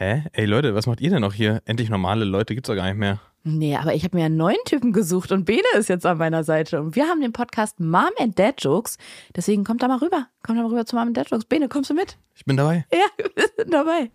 Hä? Ey Leute, was macht ihr denn noch hier? Endlich normale Leute gibt's doch gar nicht mehr. Nee, aber ich habe mir einen neuen Typen gesucht und Bene ist jetzt an meiner Seite. Und wir haben den Podcast Mom and Dad Jokes. Deswegen kommt da mal rüber. Kommt da mal rüber zu Mom and Dad Jokes. Bene, kommst du mit? Ich bin dabei. Ja, wir sind dabei.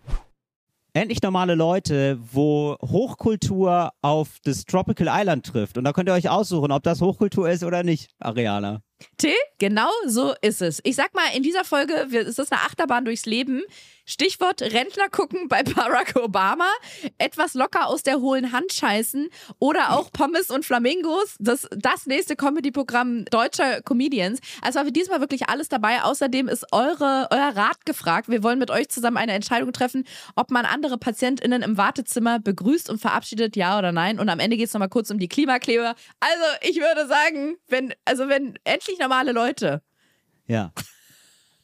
Endlich normale Leute, wo Hochkultur auf das Tropical Island trifft. Und da könnt ihr euch aussuchen, ob das Hochkultur ist oder nicht, Ariana. Till, genau so ist es. Ich sag mal, in dieser Folge ist eine Achterbahn durchs Leben. Stichwort Rentner gucken bei Barack Obama, etwas locker aus der hohlen Hand scheißen oder auch Pommes und Flamingos, das, das nächste Comedy-Programm deutscher Comedians. Also war für diesmal wirklich alles dabei. Außerdem ist eure, euer Rat gefragt. Wir wollen mit euch zusammen eine Entscheidung treffen, ob man andere PatientInnen im Wartezimmer begrüßt und verabschiedet, ja oder nein. Und am Ende geht es nochmal kurz um die Klimakleber. Also ich würde sagen, wenn, also wenn endlich normale Leute Ja.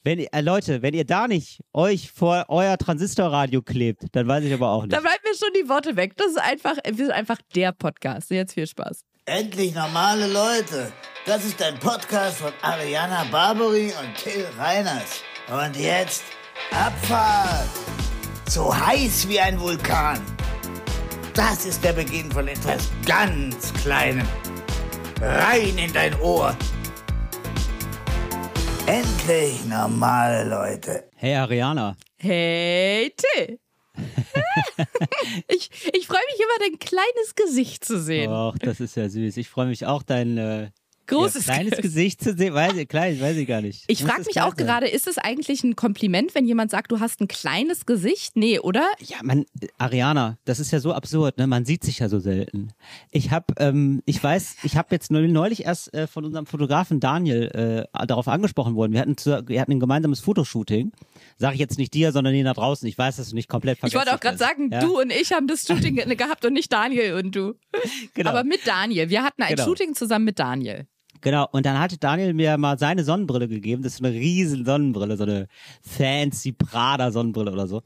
Wenn ihr, äh, Leute, wenn ihr da nicht euch vor euer Transistorradio klebt, dann weiß ich aber auch nicht. Da bleiben mir schon die Worte weg. Das ist einfach, wir sind einfach der Podcast. Jetzt viel Spaß. Endlich normale Leute. Das ist ein Podcast von Ariana Barbary und Till Reiners. Und jetzt Abfahrt. So heiß wie ein Vulkan. Das ist der Beginn von etwas ganz Kleinem. Rein in dein Ohr. Endlich normale Leute. Hey Ariana. Hey, Till. ich ich freue mich immer, dein kleines Gesicht zu sehen. Och, das ist ja süß. Ich freue mich auch, dein äh, Großes ja, kleines Ge- Gesicht zu sehen. Weiß ich, klein, weiß ich gar nicht. Ich frage mich auch sein? gerade, ist es eigentlich ein Kompliment, wenn jemand sagt, du hast ein kleines Gesicht? Nee, oder? Ja, man, Ariana, das ist ja so absurd, ne? Man sieht sich ja so selten. Ich habe, ähm, ich weiß, ich habe jetzt neu- neulich erst äh, von unserem Fotografen Daniel äh, darauf angesprochen worden. Wir hatten, zu, wir hatten ein gemeinsames Fotoshooting. Sage ich jetzt nicht dir, sondern dir da draußen. Ich weiß, dass du nicht komplett Ich vergessen wollte auch gerade sagen, ja? du und ich haben das Shooting ge- gehabt und nicht Daniel und du. Genau. Aber mit Daniel. Wir hatten ein Genau. Shooting zusammen mit Daniel. Genau, und dann hatte Daniel mir mal seine Sonnenbrille gegeben. Das ist eine riesen Sonnenbrille, so eine fancy Prada Sonnenbrille oder so.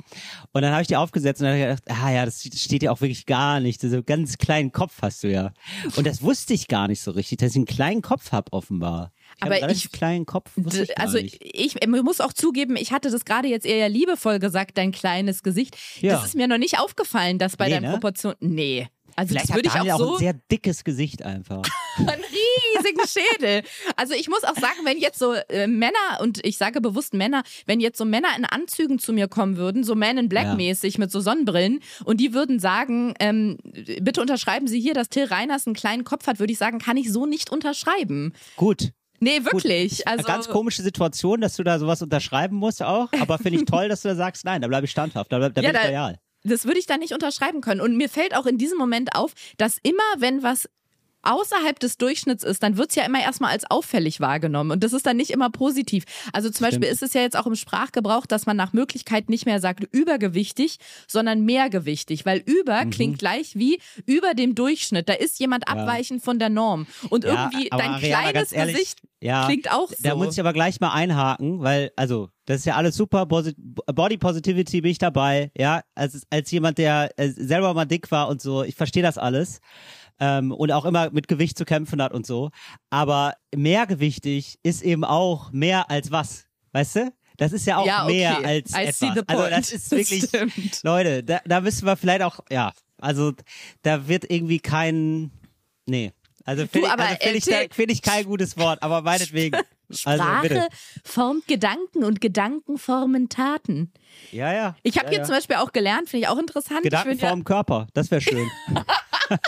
Und dann habe ich die aufgesetzt und dann habe ich gedacht, ah ja, das steht ja auch wirklich gar nicht. So ganz kleinen Kopf hast du ja. Und das wusste ich gar nicht so richtig, dass ich einen kleinen Kopf hab offenbar. Ich hab Aber einen ich- kleinen Kopf. Wusste ich Also ich, ich muss auch zugeben, ich hatte das gerade jetzt eher liebevoll gesagt, dein kleines Gesicht. Ja. Das ist mir noch nicht aufgefallen, dass bei Nee, deinen ne? Proportionen. Nee. Also Vielleicht das würde ich auch auch, so ein sehr dickes Gesicht einfach. einen riesigen Schädel. Also ich muss auch sagen, wenn jetzt so äh, Männer, und ich sage bewusst Männer, wenn jetzt so Männer in Anzügen zu mir kommen würden, so Man in Black Ja. mäßig mit so Sonnenbrillen, und die würden sagen, ähm, bitte unterschreiben Sie hier, dass Till Reiners einen kleinen Kopf hat, würde ich sagen, kann ich so nicht unterschreiben. Gut. Nee, Gut. wirklich. Also, Ganz komische Situation, dass du da sowas unterschreiben musst auch. Aber finde ich toll, dass du da sagst, nein, da bleibe ich standhaft, da, bleib- da Ja, bin ich da- loyal. Das würde ich dann nicht unterschreiben können. Und mir fällt auch in diesem Moment auf, dass immer, wenn was außerhalb des Durchschnitts ist, dann wird's ja immer erstmal als auffällig wahrgenommen. Und das ist dann nicht immer positiv. Also zum Beispiel ist es ja jetzt auch im Sprachgebrauch, dass man nach Möglichkeit nicht mehr sagt übergewichtig, sondern mehrgewichtig. Weil über Mhm. klingt gleich wie über dem Durchschnitt. Da ist jemand abweichend von der Norm. Und Ja, irgendwie dein Ariana, kleines ehrlich, Gesicht ja, klingt auch so. Da muss ich aber gleich mal einhaken, weil, also, das ist ja alles super, Body Positivity bin ich dabei, ja, als, als jemand, der äh, selber mal dick war und so, ich verstehe das alles ähm, und auch immer mit Gewicht zu kämpfen hat und so, aber mehrgewichtig ist eben auch mehr als was, weißt du? Das ist ja auch Ja, okay. mehr als I etwas. Also das ist wirklich, Stimmt. Leute, da, da müssen wir vielleicht auch, ja, also da wird irgendwie kein, nee. Also finde ich, also find ich, find ich kein gutes Wort, aber meinetwegen. Also Sprache bitte. formt Gedanken und Gedanken formen Taten. Ja, ja. Ich habe ja, hier ja. zum Beispiel auch gelernt, finde ich auch interessant. Gedanken bin vorm Körper, das wäre schön. ja,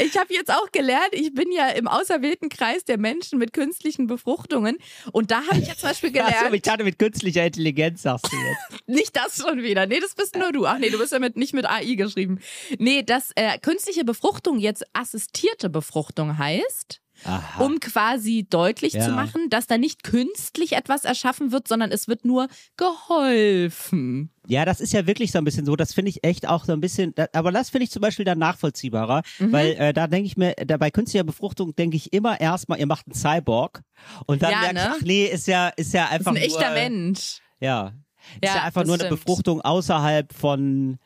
ich habe jetzt auch gelernt, ich bin ja im auserwählten Kreis der Menschen mit künstlichen Befruchtungen. Und da habe ich jetzt zum Beispiel gelernt, Achso, ich dachte mit künstlicher Intelligenz, sagst du jetzt. nicht das schon wieder. Nee, das bist nur du. Ach nee, du bist ja mit, nicht mit AI geschrieben. Nee, dass äh, künstliche Befruchtung jetzt assistierte Befruchtung heißt. Aha. um quasi deutlich Ja. zu machen, dass da nicht künstlich etwas erschaffen wird, sondern es wird nur geholfen. Ja, das ist ja wirklich so ein bisschen so. Das finde ich echt auch so ein bisschen. Da, aber das finde ich zum Beispiel dann nachvollziehbarer, Mhm. weil äh, da denke ich mir, da bei künstlicher Befruchtung denke ich immer erstmal, ihr macht einen Cyborg und dann Ja, merkt ne? ach nee, ist ja ist ja einfach ist ein echter nur, Mensch. Ja. Ja, ist ja einfach nur eine stimmt. Befruchtung außerhalb von.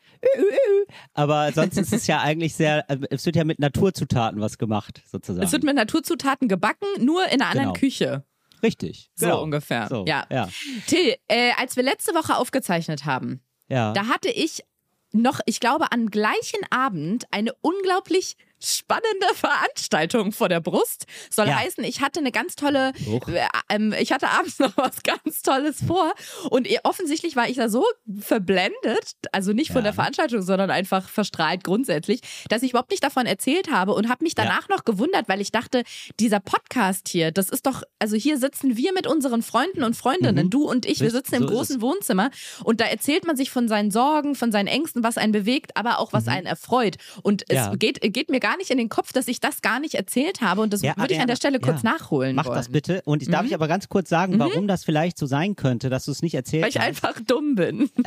Aber sonst ist es ja eigentlich sehr. äh, Es wird ja mit Naturzutaten was gemacht, sozusagen. Es wird mit Naturzutaten gebacken, nur in einer anderen Genau. Küche. Richtig. So genau. ungefähr. So, ja. ja. Till, äh, als wir letzte Woche aufgezeichnet haben, Ja. Da hatte ich noch, ich glaube, am gleichen Abend eine unglaublich spannende Veranstaltung vor der Brust. Soll Ja. heißen, ich hatte eine ganz tolle, äh, ähm, ich hatte abends noch was ganz Tolles vor und offensichtlich war ich da so verblendet, also nicht von Ja. der Veranstaltung, sondern einfach verstrahlt grundsätzlich, dass ich überhaupt nicht davon erzählt habe und habe mich danach noch gewundert, weil ich dachte, dieser Podcast hier, das ist doch, also hier sitzen wir mit unseren Freunden und Freundinnen, Mhm. du und ich, wir sitzen im so ist großen. Wohnzimmer und da erzählt man sich von seinen Sorgen, von seinen Ängsten, was einen bewegt, aber auch was einen erfreut. Und es Mhm. Ja. geht, geht mir gar nicht in den Kopf, dass ich das gar nicht erzählt habe und das Ja, würde ich an der Stelle kurz ja. nachholen Mach wollen. das bitte. Und ich darf ich aber ganz kurz sagen, warum das vielleicht so sein könnte, dass du es nicht erzählt Weil ich hast. einfach dumm bin.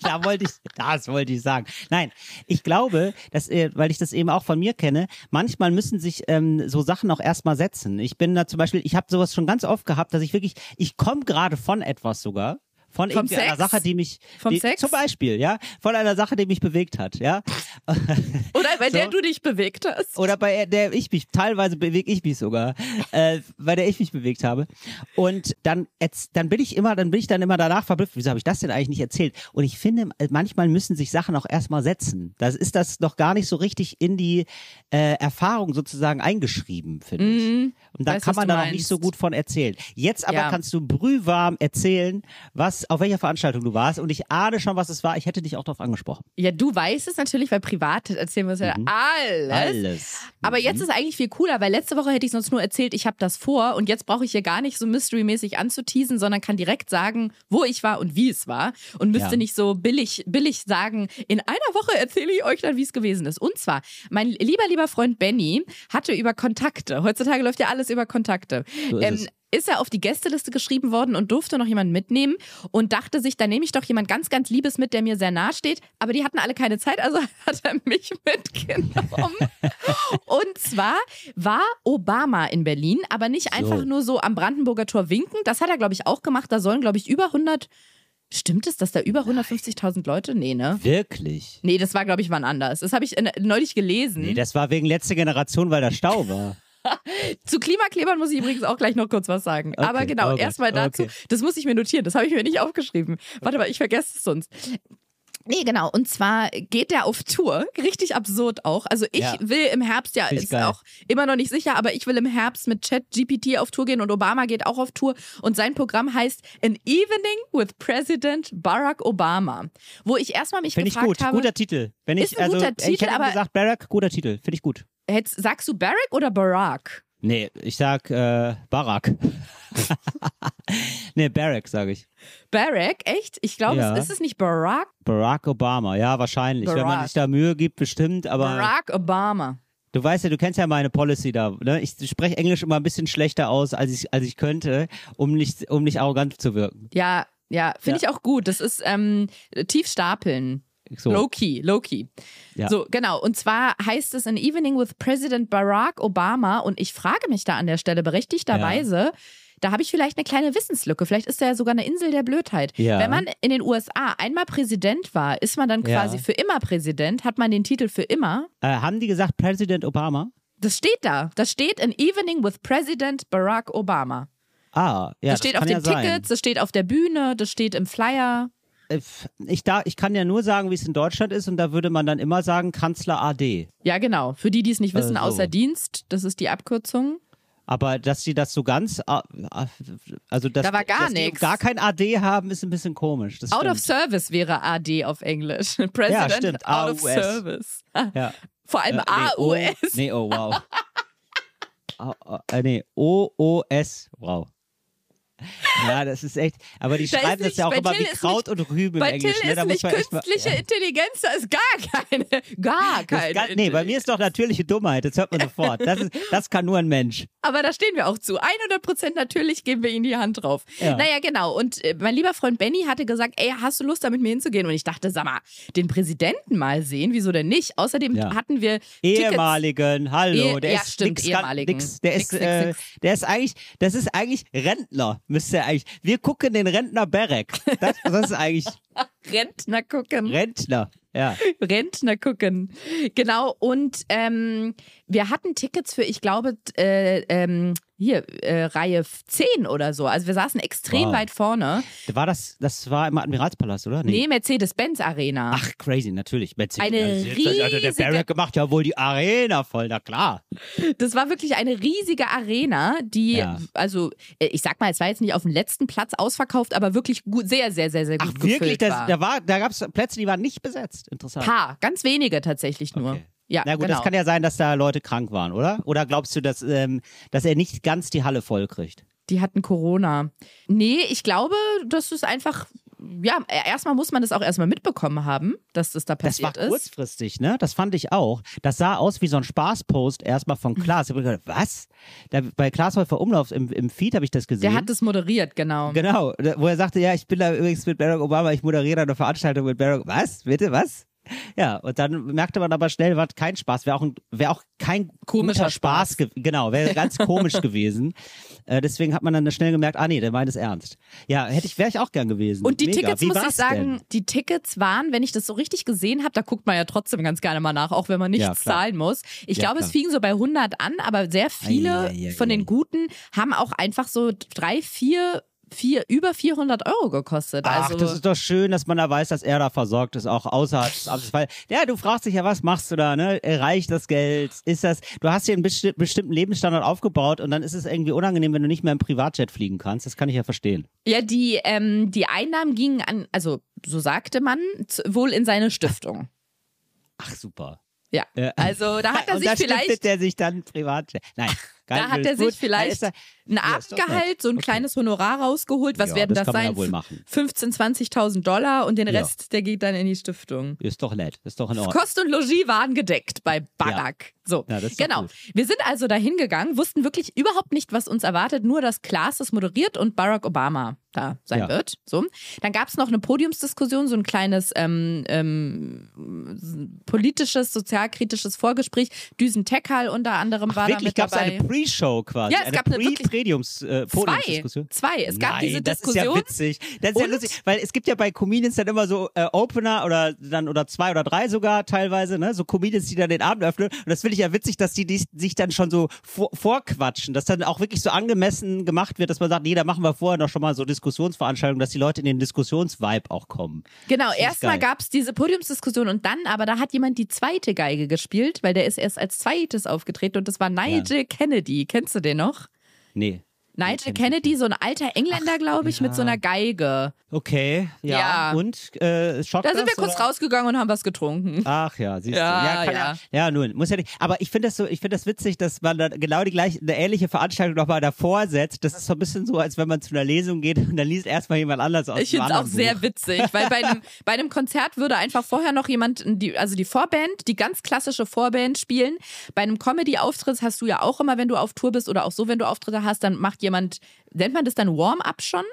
Da wollte ich, das wollte ich sagen. Nein, ich glaube, dass, äh, weil ich das eben auch von mir kenne, manchmal müssen sich ähm, so Sachen auch erstmal setzen. Ich bin da zum Beispiel, ich habe sowas schon ganz oft gehabt, dass ich wirklich, ich komme gerade von etwas sogar. Von Vom irgendwie einer Sex? Sache, die mich, Vom die, Sex? zum Beispiel, ja, von einer Sache, die mich bewegt hat, ja, Oder bei So. der du dich bewegt hast. oder bei der ich mich, teilweise bewege ich mich sogar, äh, bei der ich mich bewegt habe. Und dann, jetzt, dann bin ich immer, dann bin ich dann immer danach verblüfft, wieso habe ich das denn eigentlich nicht erzählt? Und ich finde, manchmal müssen sich Sachen auch erstmal setzen. Das ist das noch gar nicht so richtig in die äh, Erfahrung sozusagen eingeschrieben, finde ich. Und da Mhm. Weiß, kann was man da noch nicht so gut von erzählen. Jetzt aber Ja. kannst du brühwarm erzählen, was, auf welcher Veranstaltung du warst. Und ich ahne schon, was es war. Ich hätte dich auch darauf angesprochen. Ja, du weißt es natürlich, weil privat erzählen wir uns ja alles. Mhm. Alles. Aber jetzt ist eigentlich viel cooler, weil letzte Woche hätte ich sonst nur erzählt, ich habe das vor und jetzt brauche ich hier gar nicht so mystery-mäßig anzuteasen, sondern kann direkt sagen, wo ich war und wie es war und müsste Ja. nicht so billig, billig sagen, in einer Woche erzähle ich euch dann, wie es gewesen ist. Und zwar, mein lieber, lieber Freund Benny hatte über Kontakte, heutzutage läuft ja alles über Kontakte, So ähm. Ist er auf die Gästeliste geschrieben worden und durfte noch jemanden mitnehmen und dachte sich, da nehme ich doch jemand ganz, ganz Liebes mit, der mir sehr nahe steht. Aber die hatten alle keine Zeit, also hat er mich mitgenommen. und zwar war Obama in Berlin, aber nicht einfach nur so am Brandenburger Tor winken. Das hat er, glaube ich, auch gemacht. Da sollen, glaube ich, über 100. Stimmt es, dass da über 150.000 Leute? Nee, ne? Wirklich? Nee, das war, glaube ich, wann anders. Das habe ich äh, neulich gelesen. Nee, das war wegen letzter Generation, weil da Stau war. Zu Klimaklebern muss ich übrigens auch gleich noch kurz was sagen. Aber genau, Gott, erstmal dazu, okay. das muss ich mir notieren, das habe ich mir nicht aufgeschrieben. Warte mal, ich vergesse es sonst. Nee, genau. Und zwar geht der auf Tour. Richtig absurd auch. Also ich Ja. will im Herbst, ja, Find ich ist auch immer noch nicht sicher, aber ich will im Herbst mit Chat GPT auf Tour gehen und Obama geht auch auf Tour. Und sein Programm heißt An Evening with President Barack Obama. Wo ich erstmal mich Finde ich gefragt gut. habe, Guter Titel. Wenn ich, Ist ein also, guter ich Titel, hätte ihm aber- gesagt, Barack, guter Titel. Finde ich gut. Hättest, sagst du Barack oder Barack? Nee, ich sag äh, Barack. nee, Barack sage ich. Barack, echt? Ich glaube, Ja. es ist es nicht Barack? Barack Obama, ja, wahrscheinlich. Wenn man Barack. sich da Mühe gibt, bestimmt, aber Barack Obama. du weißt ja, du kennst ja meine Policy da, ne? Ich spreche Englisch immer ein bisschen schlechter aus, als ich, als ich könnte, um nicht, um nicht arrogant zu wirken. Ja, ja, finde Ja. ich auch gut. Das ist ähm, tief stapeln. So. Low-key, low-key. Ja. So, genau. Und zwar heißt es An Evening with President Barack Obama. Und ich frage mich da an der Stelle berechtigterweise, da habe ich vielleicht eine kleine Wissenslücke. Vielleicht ist da ja sogar eine Insel der Blödheit. Ja. Wenn man in den USA einmal Präsident war, ist man dann Ja. quasi für immer Präsident, hat man den Titel für immer. Äh, haben die gesagt, Präsident Obama? Das steht da. Das steht An Evening with President Barack Obama. Ah, ja. das steht auf kann den ja sein. Tickets, das steht auf der Bühne, das steht im Flyer. Äh, Ich, da, ich kann ja nur sagen, wie es in Deutschland ist, und da würde man dann immer sagen, Kanzler AD. Ja, genau. Für die, die es nicht wissen, Äh, so. außer Dienst, das ist die Abkürzung. Aber dass sie das so ganz, äh, also dass, Da war gar dass die gar kein AD haben, ist ein bisschen komisch. Out of Service wäre AD auf Englisch. President stimmt. Out of. Service. ja. Vor allem Äh, nee, AUS. Nee, oh, wow. Äh, nee, OOS, wow. Ja, das ist echt. Aber die Da schreiben das nicht- ja auch immer Till wie Kraut und Rüben im Bei Englisch. Till ne? Ist muss nicht echt mal, künstliche Intelligenz, da ist gar keine, gar Das keine. gar, nee, bei mir ist doch natürliche Dummheit, das hört man sofort. Das, ist, das kann nur ein Mensch. Aber da stehen wir auch zu. 100 Prozent natürlich geben wir ihnen die Hand drauf. Ja. Naja, genau. Und äh, mein lieber Freund Benny hatte gesagt, ey, hast du Lust, da mit mir hinzugehen? Und ich dachte, sag mal, den Präsidenten mal sehen, wieso denn nicht? Außerdem Ja. hatten wir Tickets. Ehemaligen, hallo, Ehe- der ja, ist stimmt, nix, ehemaligen. nix, der ist, Nix, nix, äh, nix. der ist eigentlich, das ist eigentlich Rentner, müsste eigentlich. Wir gucken den Rentner Berek. Das, das ist eigentlich Rentner gucken. Rentner. Ja. Rentner gucken. Genau, und ähm, wir hatten Tickets für, ich glaube, äh, ähm, hier, äh, Reihe 10 oder so. Also wir saßen extrem Wow. weit vorne. War das, das war im Admiralspalast, oder? Nee, Mercedes-Benz Arena. Ach, crazy, natürlich. Mercedes. Eine Also, also der riesige- Barrack macht ja wohl die Arena voll, na klar. Das war wirklich eine riesige Arena, die, Ja. also äh, ich sag mal, es war jetzt nicht auf dem letzten Platz ausverkauft, aber wirklich gut, sehr, sehr, sehr, sehr gut Ach, wirklich? Das, war. da war, da gab es Plätze, die waren nicht besetzt. Interessant. Paar, ganz wenige tatsächlich nur. Okay. Ja, Na gut, genau. das kann ja sein, dass da Leute krank waren, oder? Oder glaubst du, dass, ähm, dass er nicht ganz die Halle voll kriegt? Die hatten Corona. Nee, ich glaube, das ist einfach, ja, erstmal muss man das auch erstmal mitbekommen haben, dass das da Das war passiert ist. kurzfristig, ne? Das fand ich auch. Das sah aus wie so ein Spaßpost erstmal von Klaas. Ich hab gedacht, was? Da, bei Klaas Häufer Umlauf im, im Feed habe ich das gesehen. Der hat das moderiert, genau. Genau, wo er sagte, ja, ich bin da übrigens mit Barack Obama, ich moderiere eine Veranstaltung mit Barack. Was? Bitte, was? Ja, und dann merkte man aber schnell, war kein Spaß, wäre auch, ein- wär auch kein Komischer Spaß, Spaß. ge genau, wäre ganz komisch gewesen. Äh, deswegen hat man dann schnell gemerkt, ah nee, der meint es ernst. Ja, hätte ich, wäre ich auch gern gewesen. Und die Mega. Tickets, Wie muss ich sagen, denn? die Tickets waren, wenn ich das so richtig gesehen habe, da guckt man ja trotzdem ganz gerne mal nach, auch wenn man nichts Ja, zahlen muss. Ich Ja, glaube, klar. es fing so bei 100 an, aber sehr viele Ei, ei, ei, von den Guten haben auch einfach so drei, vier, vier, über 400 Euro gekostet. Ach, also, das ist doch schön, dass man da weiß, dass er da versorgt ist, auch außerhalb des Amtes. Weil, ja, du fragst dich ja, was machst du da, ne? Reicht das Geld? Ist das, du hast dir einen besti bestimmten Lebensstandard aufgebaut und dann ist es irgendwie unangenehm, wenn du nicht mehr im Privatjet fliegen kannst. Das kann ich ja verstehen. ja, die, ähm, die Einnahmen gingen an, also so sagte man, wohl in seine Stiftung. Ach, super. Ja, also da hat er und sich da vielleicht stiftet er sich dann Privatjet. Nein, Da kein hat er sich vielleicht da ein Ja, Abendgehalt, so ein Okay. kleines Honorar rausgeholt. Was Ja, werden das das, ja sein? machen. 15.000, 20.000 Dollar und den Ja. Rest, der geht dann in die Stiftung. Ist doch nett, ist doch in Ordnung. Kost und Logis waren gedeckt bei Barack. So, Ja, das ist doch genau. gut. Wir sind also da hingegangen, wussten wirklich überhaupt nicht, was uns erwartet, nur dass Klaas das moderiert und Barack Obama da sein Ja. wird. So. Dann gab es noch eine Podiumsdiskussion, so ein kleines ähm, ähm, politisches, sozialkritisches Vorgespräch. Düsen Tekhal unter anderem war da Wirklich mit gab es dabei. eine Pre-Show quasi. Ja, es eine gab eine Pre-Podiums, äh, Zwei. Zwei. Es gab Nein, diese das Diskussion. ist ja witzig. Das ist ja lustig, weil es gibt ja bei Comedians dann immer so äh, Opener oder dann oder zwei oder drei sogar teilweise, ne, so Comedians, die dann den Abend öffnen. Und das finde ich ja witzig, dass die, die sich dann schon so vor, vorquatschen, dass dann auch wirklich so angemessen gemacht wird, dass man sagt, nee, da machen wir vorher noch schon mal so Diskussionsveranstaltungen, dass die Leute in den Diskussionsvibe auch kommen. Genau, erstmal gab es diese Podiumsdiskussion und dann, aber da hat jemand die zweite Geige gespielt, weil der ist erst als zweites aufgetreten und das war Nigel Kennedy. Kennst du den noch? Nee. Nigel Kennedy, so ein alter Engländer, glaube ich, mit so einer Geige. Okay, ja. Ja. Und äh, Da sind wir kurz oder? rausgegangen und haben was getrunken. Ach ja, siehst Ja, du. Ja, ja. ja. ja, nun, muss ja nicht. Aber ich finde das so, ich finde das witzig, dass man dann genau die gleiche, eine ähnliche Veranstaltung nochmal davor setzt. Das ist so ein bisschen so, als wenn man zu einer Lesung geht und dann liest erstmal jemand anders aus. Ich finde es auch anderen sehr Buch. witzig, weil bei einem, bei einem Konzert würde einfach vorher noch jemand, die, also die Vorband, die ganz klassische Vorband spielen. Bei einem Comedy-Auftritt hast du ja auch immer, wenn du auf Tour bist oder auch so, wenn du Auftritte hast, dann macht jemand, nennt man das dann Warm-up schon?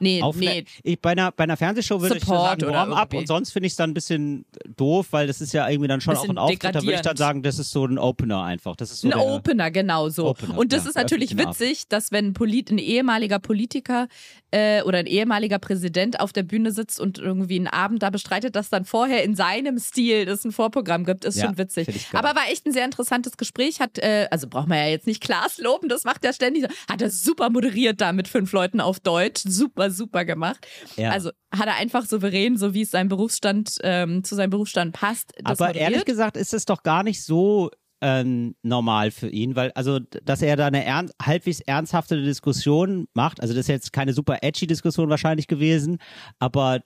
Nee, Auf nee. ne- ich, bei, einer, bei einer Fernsehshow würde ich Support sagen oder Warm-up und sonst finde ich es dann ein bisschen doof, weil das ist ja irgendwie dann schon auch ein Auftritt. Da würde ich dann sagen, das ist so ein Opener einfach. Das ist so Ein Opener, genau so. Opener, und das ja, ist natürlich witzig, dass wenn Polit ein ehemaliger Politiker äh, oder ein ehemaliger Präsident auf der Bühne sitzt und irgendwie einen Abend da bestreitet, dass dann vorher in seinem Stil es ein Vorprogramm gibt, ist Ja, schon witzig. ich. Aber war echt ein sehr interessantes Gespräch. Hat, äh, also braucht man ja jetzt nicht Klaas loben, das macht er ständig. so. Hat er super moderiert da mit fünf Leuten auf Deutsch. Super, super gemacht. Ja. Also hat er einfach souverän, so wie es seinem Berufsstand, ähm, zu seinem Berufsstand passt, Aber moderiert. ehrlich gesagt ist es doch gar nicht so ähm, normal für ihn, weil also, dass er da eine ern halbwegs ernsthafte Diskussion macht, also das ist jetzt keine super edgy Diskussion wahrscheinlich gewesen, aber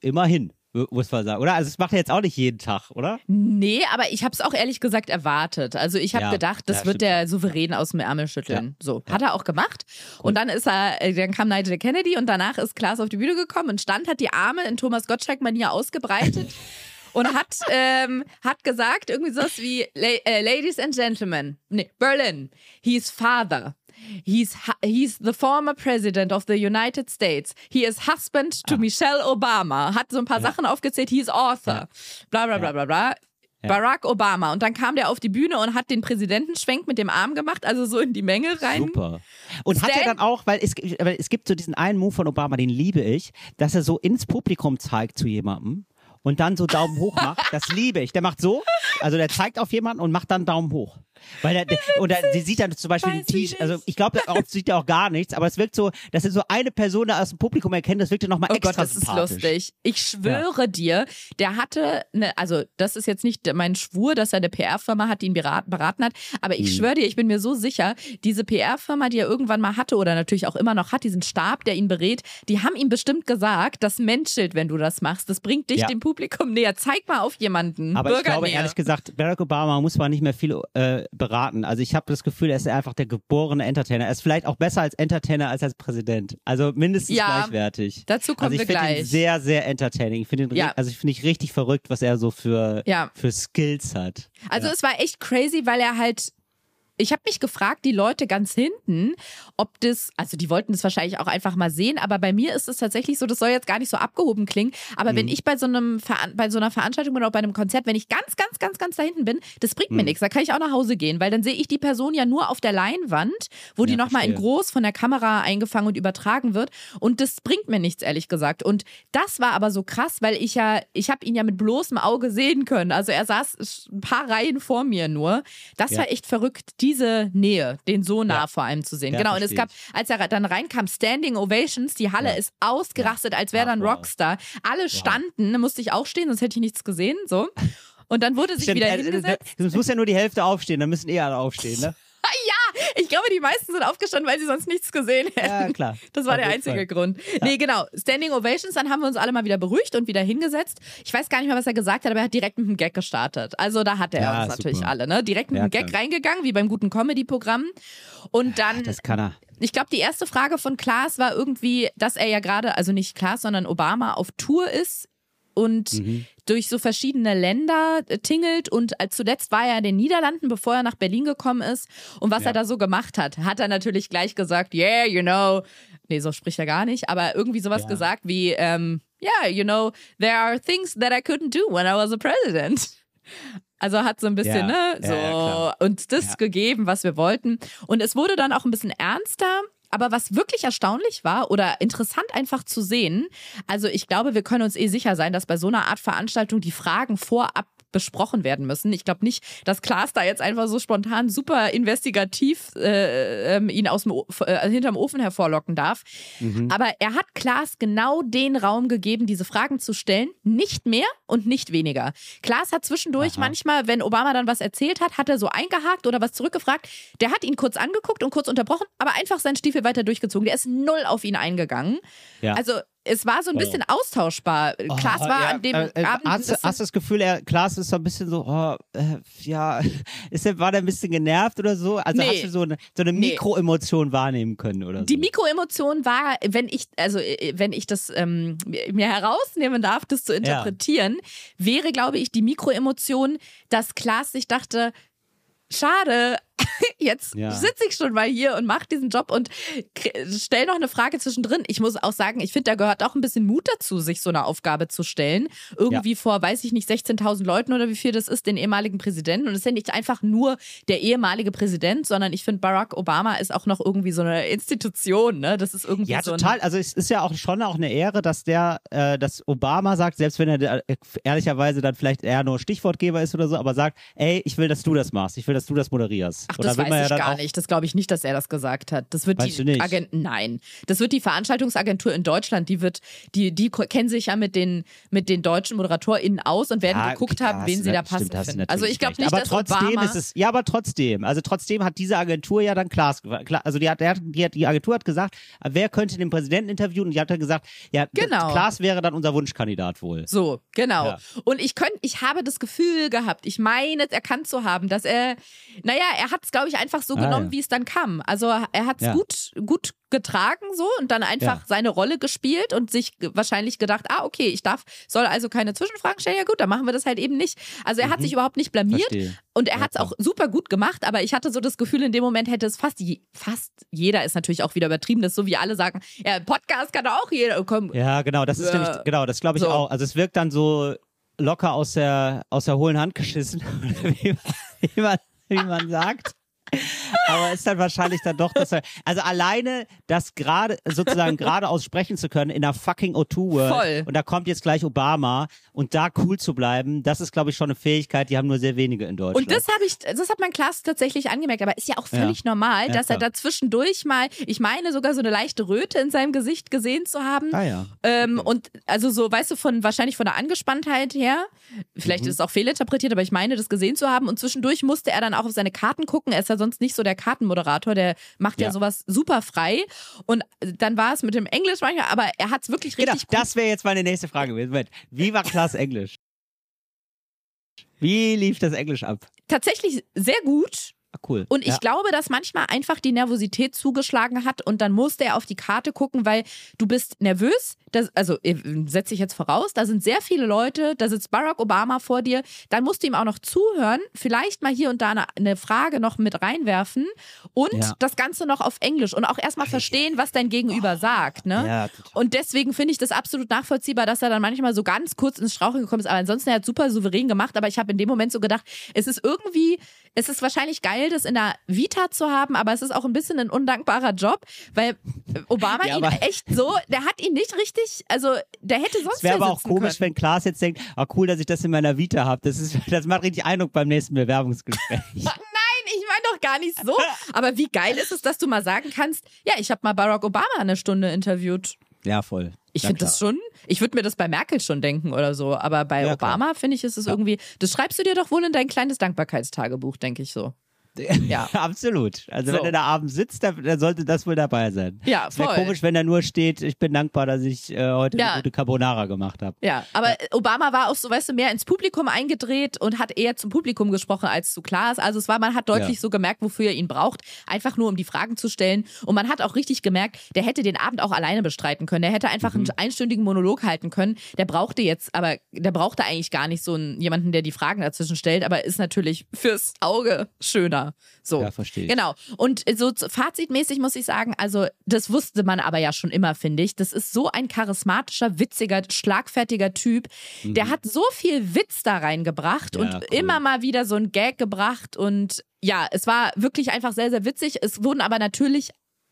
immerhin, muss man sagen, oder? Also das macht er jetzt auch nicht jeden Tag, oder? Nee, aber ich habe es auch ehrlich gesagt erwartet. Also ich habe Ja, gedacht, das ja, wird der souverän aus dem Ärmel schütteln. So, hat er auch gemacht. Und dann ist er, äh, dann kam Nigel Kennedy und danach ist Klaas auf die Bühne gekommen und stand, hat die Arme in Thomas Gottschalk-Manier ausgebreitet. Und hat, ähm, hat gesagt, irgendwie sowas wie, äh, Ladies and Gentlemen, nee, Berlin, he's father. He's, he's the former president of the United States. He is husband to Michelle Obama. Hat so ein paar Sachen aufgezählt. He is author. Bla, bla, bla, bla, bla. Barack Obama. Und dann kam der auf die Bühne und hat den Präsidentenschwenk mit dem Arm gemacht, also so in die Menge rein. Super. Und hat er Stan- dann auch, weil es, weil es gibt so diesen einen Move von Obama, den liebe ich, dass er so ins Publikum zeigt zu jemandem und dann so Daumen hoch macht. Das liebe ich. Der macht so, also der zeigt auf jemanden und macht dann Daumen hoch. Weil der, oder sie sieht dann zum Beispiel den T-Shirt, also ich glaube, oft sieht er auch gar nichts, aber es wirkt so, dass er so eine Person da aus dem Publikum erkennt, das wirkt ja nochmal Oh extra Gott, das ist lustig. Ich schwöre dir, der hatte eine, also das ist jetzt nicht mein Schwur, dass er eine PR-Firma hat, die ihn beraten, beraten hat, aber ich schwöre dir, ich bin mir so sicher, diese PR-Firma, die er irgendwann mal hatte oder natürlich auch immer noch hat, diesen Stab, der ihn berät, die haben ihm bestimmt gesagt, das menschelt, wenn du das machst. Das bringt dich Ja. dem Publikum näher. Zeig mal auf jemanden. Aber ich glaube, ehrlich gesagt, Barack Obama muss man nicht mehr viel äh, beraten. Also ich habe das Gefühl, er ist einfach der geborene Entertainer. Er ist vielleicht auch besser als Entertainer als als Präsident. Also mindestens Ja, gleichwertig. dazu kommen also ich wir finde ihn gleich. sehr, sehr entertaining. Ich finde ihn, Ja. also ich finde ich richtig verrückt, was er so für, Ja. für Skills hat. Also es war echt crazy, weil er halt. Ich habe mich gefragt, die Leute ganz hinten, ob das, also die wollten das wahrscheinlich auch einfach mal sehen, aber bei mir ist es tatsächlich so, das soll jetzt gar nicht so abgehoben klingen, aber Mhm. wenn ich bei so einem bei so einer Veranstaltung oder bei einem Konzert, wenn ich ganz, ganz, ganz, ganz da hinten bin, das bringt Mhm. mir nichts. Da kann ich auch nach Hause gehen, weil dann sehe ich die Person ja nur auf der Leinwand, wo die Ja, nochmal in groß von der Kamera eingefangen und übertragen wird. Und das bringt mir nichts, ehrlich gesagt. Und das war aber so krass, weil ich ja, ich habe ihn ja mit bloßem Auge sehen können. Also er saß ein paar Reihen vor mir nur. Das Ja. war echt verrückt, diese Nähe, den so nah Ja. vor allem zu sehen. Ja, genau. Und es gab, als er dann reinkam, Standing Ovations, die Halle Ja. ist ausgerastet, als wäre wow. Rockstar. Alle standen, da musste ich auch stehen, sonst hätte ich nichts gesehen. So. Und dann wurde sich Stimmt, wieder äh, hingesetzt. Es muss ja nur die Hälfte aufstehen, dann müssen eh alle aufstehen, ne? Ich glaube, die meisten sind aufgestanden, weil sie sonst nichts gesehen hätten. Ja, klar. Das war Auf der einzige Fall. Grund. Nee, genau. Standing Ovations, dann haben wir uns alle mal wieder beruhigt und wieder hingesetzt. Ich weiß gar nicht mehr, was er gesagt hat, aber er hat direkt mit einem Gag gestartet. Also da hatte er Ja, uns natürlich super. alle, ne? Direkt mit Ja, einem Gag klar. reingegangen, wie beim guten Comedy-Programm. Und dann, Das kann er. ich glaube, die erste Frage von Klaas war irgendwie, dass er ja gerade, also nicht Klaas, sondern Obama auf Tour ist und Mhm. durch so verschiedene Länder äh, tingelt und als zuletzt war er in den Niederlanden, bevor er nach Berlin gekommen ist und was Ja. er da so gemacht hat, hat er natürlich gleich gesagt, yeah, you know, nee, so spricht er gar nicht, aber irgendwie sowas Ja. gesagt wie, ähm, yeah, you know, there are things that I couldn't do when I was a president. Also hat so ein bisschen, Ja. ne, so uns das gegeben, was wir wollten. Und es wurde dann auch ein bisschen ernster. Aber was wirklich erstaunlich war oder interessant einfach zu sehen, also ich glaube, wir können uns eh sicher sein, dass bei so einer Art Veranstaltung die Fragen vorab besprochen werden müssen. Ich glaube nicht, dass Klaas da jetzt einfach so spontan super investigativ äh, ähm, ihn aus dem o äh, hinterm Ofen hervorlocken darf. Mhm. Aber er hat Klaas genau den Raum gegeben, diese Fragen zu stellen. Nicht mehr und nicht weniger. Klaas hat zwischendurch Aha. manchmal, wenn Obama dann was erzählt hat, hat er so eingehakt oder was zurückgefragt. Der hat ihn kurz angeguckt und kurz unterbrochen, aber einfach seinen Stiefel weiter durchgezogen. Der ist null auf ihn eingegangen. Ja. Also es war so ein bisschen austauschbar. Klaas war ja, an dem äh, äh, Abend. Hast, du- bisschen- hast du das Gefühl, er, Klaas ist so ein bisschen so, oh, äh, ja, ist er, war der ein bisschen genervt oder so? Also Nee. hast du so eine, so eine Nee. Mikroemotion wahrnehmen können oder so? Die Mikroemotion war, wenn ich, also äh, wenn ich das ähm, mir herausnehmen darf, das zu interpretieren, wäre, glaube ich, die Mikroemotion, dass Klaas sich dachte, schade, jetzt Ja. sitze ich schon mal hier und mache diesen Job und stell noch eine Frage zwischendrin. Ich muss auch sagen, ich finde, da gehört auch ein bisschen Mut dazu, sich so eine Aufgabe zu stellen. Irgendwie vor, weiß ich nicht, 16.000 Leuten oder wie viel das ist, den ehemaligen Präsidenten. Und es ist ja nicht einfach nur der ehemalige Präsident, sondern ich finde, Barack Obama ist auch noch irgendwie so eine Institution. Ne? Das ist irgendwie Ja, so total. Also es ist ja auch schon auch eine Ehre, dass der, äh, dass Obama sagt, selbst wenn er äh, ehrlicherweise dann vielleicht eher nur Stichwortgeber ist oder so, aber sagt, ey, ich will, dass du das machst, ich will, dass du das moderierst. Ach, das weiß ja ich gar nicht. Das glaube ich nicht, dass er das gesagt hat. Das wird Weißt die? Agenten. Nein, das wird die Veranstaltungsagentur in Deutschland. Die wird, die, die kennen sich ja mit den mit den deutschen ModeratorInnen aus und werden Ja, geguckt okay, haben, wen sie da passend finden. Also ich glaube nicht, aber dass trotzdem Obama. ist es, ja, aber trotzdem, also trotzdem hat diese Agentur ja dann Klaas, klar, also die hat, hat, die, hat, die Agentur hat gesagt, wer könnte den Präsidenten interviewen und die hat dann gesagt, ja, Genau. Klaas wäre dann unser Wunschkandidat wohl. So, genau. Ja. Und ich könnte, ich habe das Gefühl gehabt, ich meine, erkannt zu haben, dass er, naja, er hat es, glaube ich, einfach so Ah, genommen, ja. wie es dann kam. Also er hat es Ja. gut, gut getragen so und dann einfach Ja. seine Rolle gespielt und sich wahrscheinlich gedacht, ah, okay, ich darf, soll also keine Zwischenfragen stellen, ja gut, dann machen wir das halt eben nicht. Also er hat sich überhaupt nicht blamiert Mhm. Verstehe. und er hat es auch super gut gemacht, aber ich hatte so das Gefühl, in dem Moment hätte es fast, je, fast jeder ist natürlich auch wieder übertrieben, das ist so wie alle sagen, ja, Podcast kann auch jeder, komm, Ja, genau, das ist Äh, nämlich, genau, das glaube ich so. auch. Also es wirkt dann so locker aus der, aus der hohlen Hand geschissen, wie, man- wie, man, wie man sagt. aber ist dann wahrscheinlich dann doch das. Also alleine das gerade sozusagen geradeaus sprechen zu können in einer fucking O2 World Voll. und da kommt jetzt gleich Obama und da cool zu bleiben, das ist glaube ich schon eine Fähigkeit, die haben nur sehr wenige in Deutschland. Und das habe ich, das hat mein Klaas tatsächlich angemerkt, aber ist ja auch völlig normal, Ja, dass er klar. da zwischendurch mal, ich meine sogar so eine leichte Röte in seinem Gesicht gesehen zu haben. ah ja. Ähm, Und also so, weißt du, von wahrscheinlich von der Angespanntheit her, vielleicht ist es auch fehlinterpretiert, aber ich meine, das gesehen zu haben. Und zwischendurch musste er dann auch auf seine Karten gucken. Er ist ja sonst nicht so der Kartenmoderator, der macht ja, Ja. sowas super frei. Und dann war es mit dem Englisch manchmal, aber er hat es wirklich Genau, richtig gut. das wäre jetzt meine nächste Frage gewesen. Moment, Wie war Klaas Englisch? Wie lief das Englisch ab? Tatsächlich sehr gut. Ah, cool. Und ich ja. glaube, dass manchmal einfach die Nervosität zugeschlagen hat und dann musste er auf die Karte gucken, weil du bist nervös. Das, also äh, setze ich jetzt voraus, da sind sehr viele Leute, da sitzt Barack Obama vor dir, dann musst du ihm auch noch zuhören, vielleicht mal hier und da eine, eine Frage noch mit reinwerfen und Ja. das Ganze noch auf Englisch und auch erstmal verstehen, was dein Gegenüber sagt. Ne? Ja. Und deswegen finde ich das absolut nachvollziehbar, dass er dann manchmal so ganz kurz ins Straucheln gekommen ist. Aber ansonsten, er hat super souverän gemacht. Aber ich habe in dem Moment so gedacht, es ist irgendwie, es ist wahrscheinlich geil, das in der Vita zu haben, aber es ist auch ein bisschen ein undankbarer Job, weil Obama Ja, ihn echt so, der hat ihn nicht richtig, also der hätte sonst Es wäre aber auch komisch, können. wenn Klaas jetzt denkt, ah cool, dass ich das in meiner Vita habe. Das, ist, das macht richtig Eindruck beim nächsten Bewerbungsgespräch. Nein, ich meine doch gar nicht so. Aber wie geil ist es, dass du mal sagen kannst, ja, ich habe mal Barack Obama eine Stunde interviewt. Ja, voll. Ich finde das schon, ich würde mir das bei Merkel schon denken oder so, aber bei Ja. Obama finde ich, ist es irgendwie, das schreibst du dir doch wohl in dein kleines Dankbarkeitstagebuch, denke ich so. Ja. Absolut. Also So. wenn er da abends sitzt, dann, dann sollte das wohl dabei sein. Ja, Es wäre voll. komisch, wenn er nur steht, ich bin dankbar, dass ich äh, heute Ja. eine gute Carbonara gemacht habe. Ja, aber Obama war auch so, weißt du, mehr ins Publikum eingedreht und hat eher zum Publikum gesprochen als zu Klaas. Also es war, man hat deutlich Ja. so gemerkt, wofür er ihn braucht, einfach nur um die Fragen zu stellen. Und man hat auch richtig gemerkt, der hätte den Abend auch alleine bestreiten können. Der hätte einfach Mhm. einen einstündigen Monolog halten können. Der brauchte jetzt, aber der brauchte eigentlich gar nicht so einen, jemanden, der die Fragen dazwischen stellt, aber ist natürlich fürs Auge schöner. So. Ja, verstehe ich. Genau. Und so fazitmäßig muss ich sagen, also das wusste man aber ja schon immer, finde ich. Das ist so ein charismatischer, witziger, schlagfertiger Typ. Der hat so viel Witz da reingebracht Mhm. Ja, und cool. immer mal wieder so ein Gag gebracht. Und ja, es war wirklich einfach sehr, sehr witzig. Es wurden aber natürlich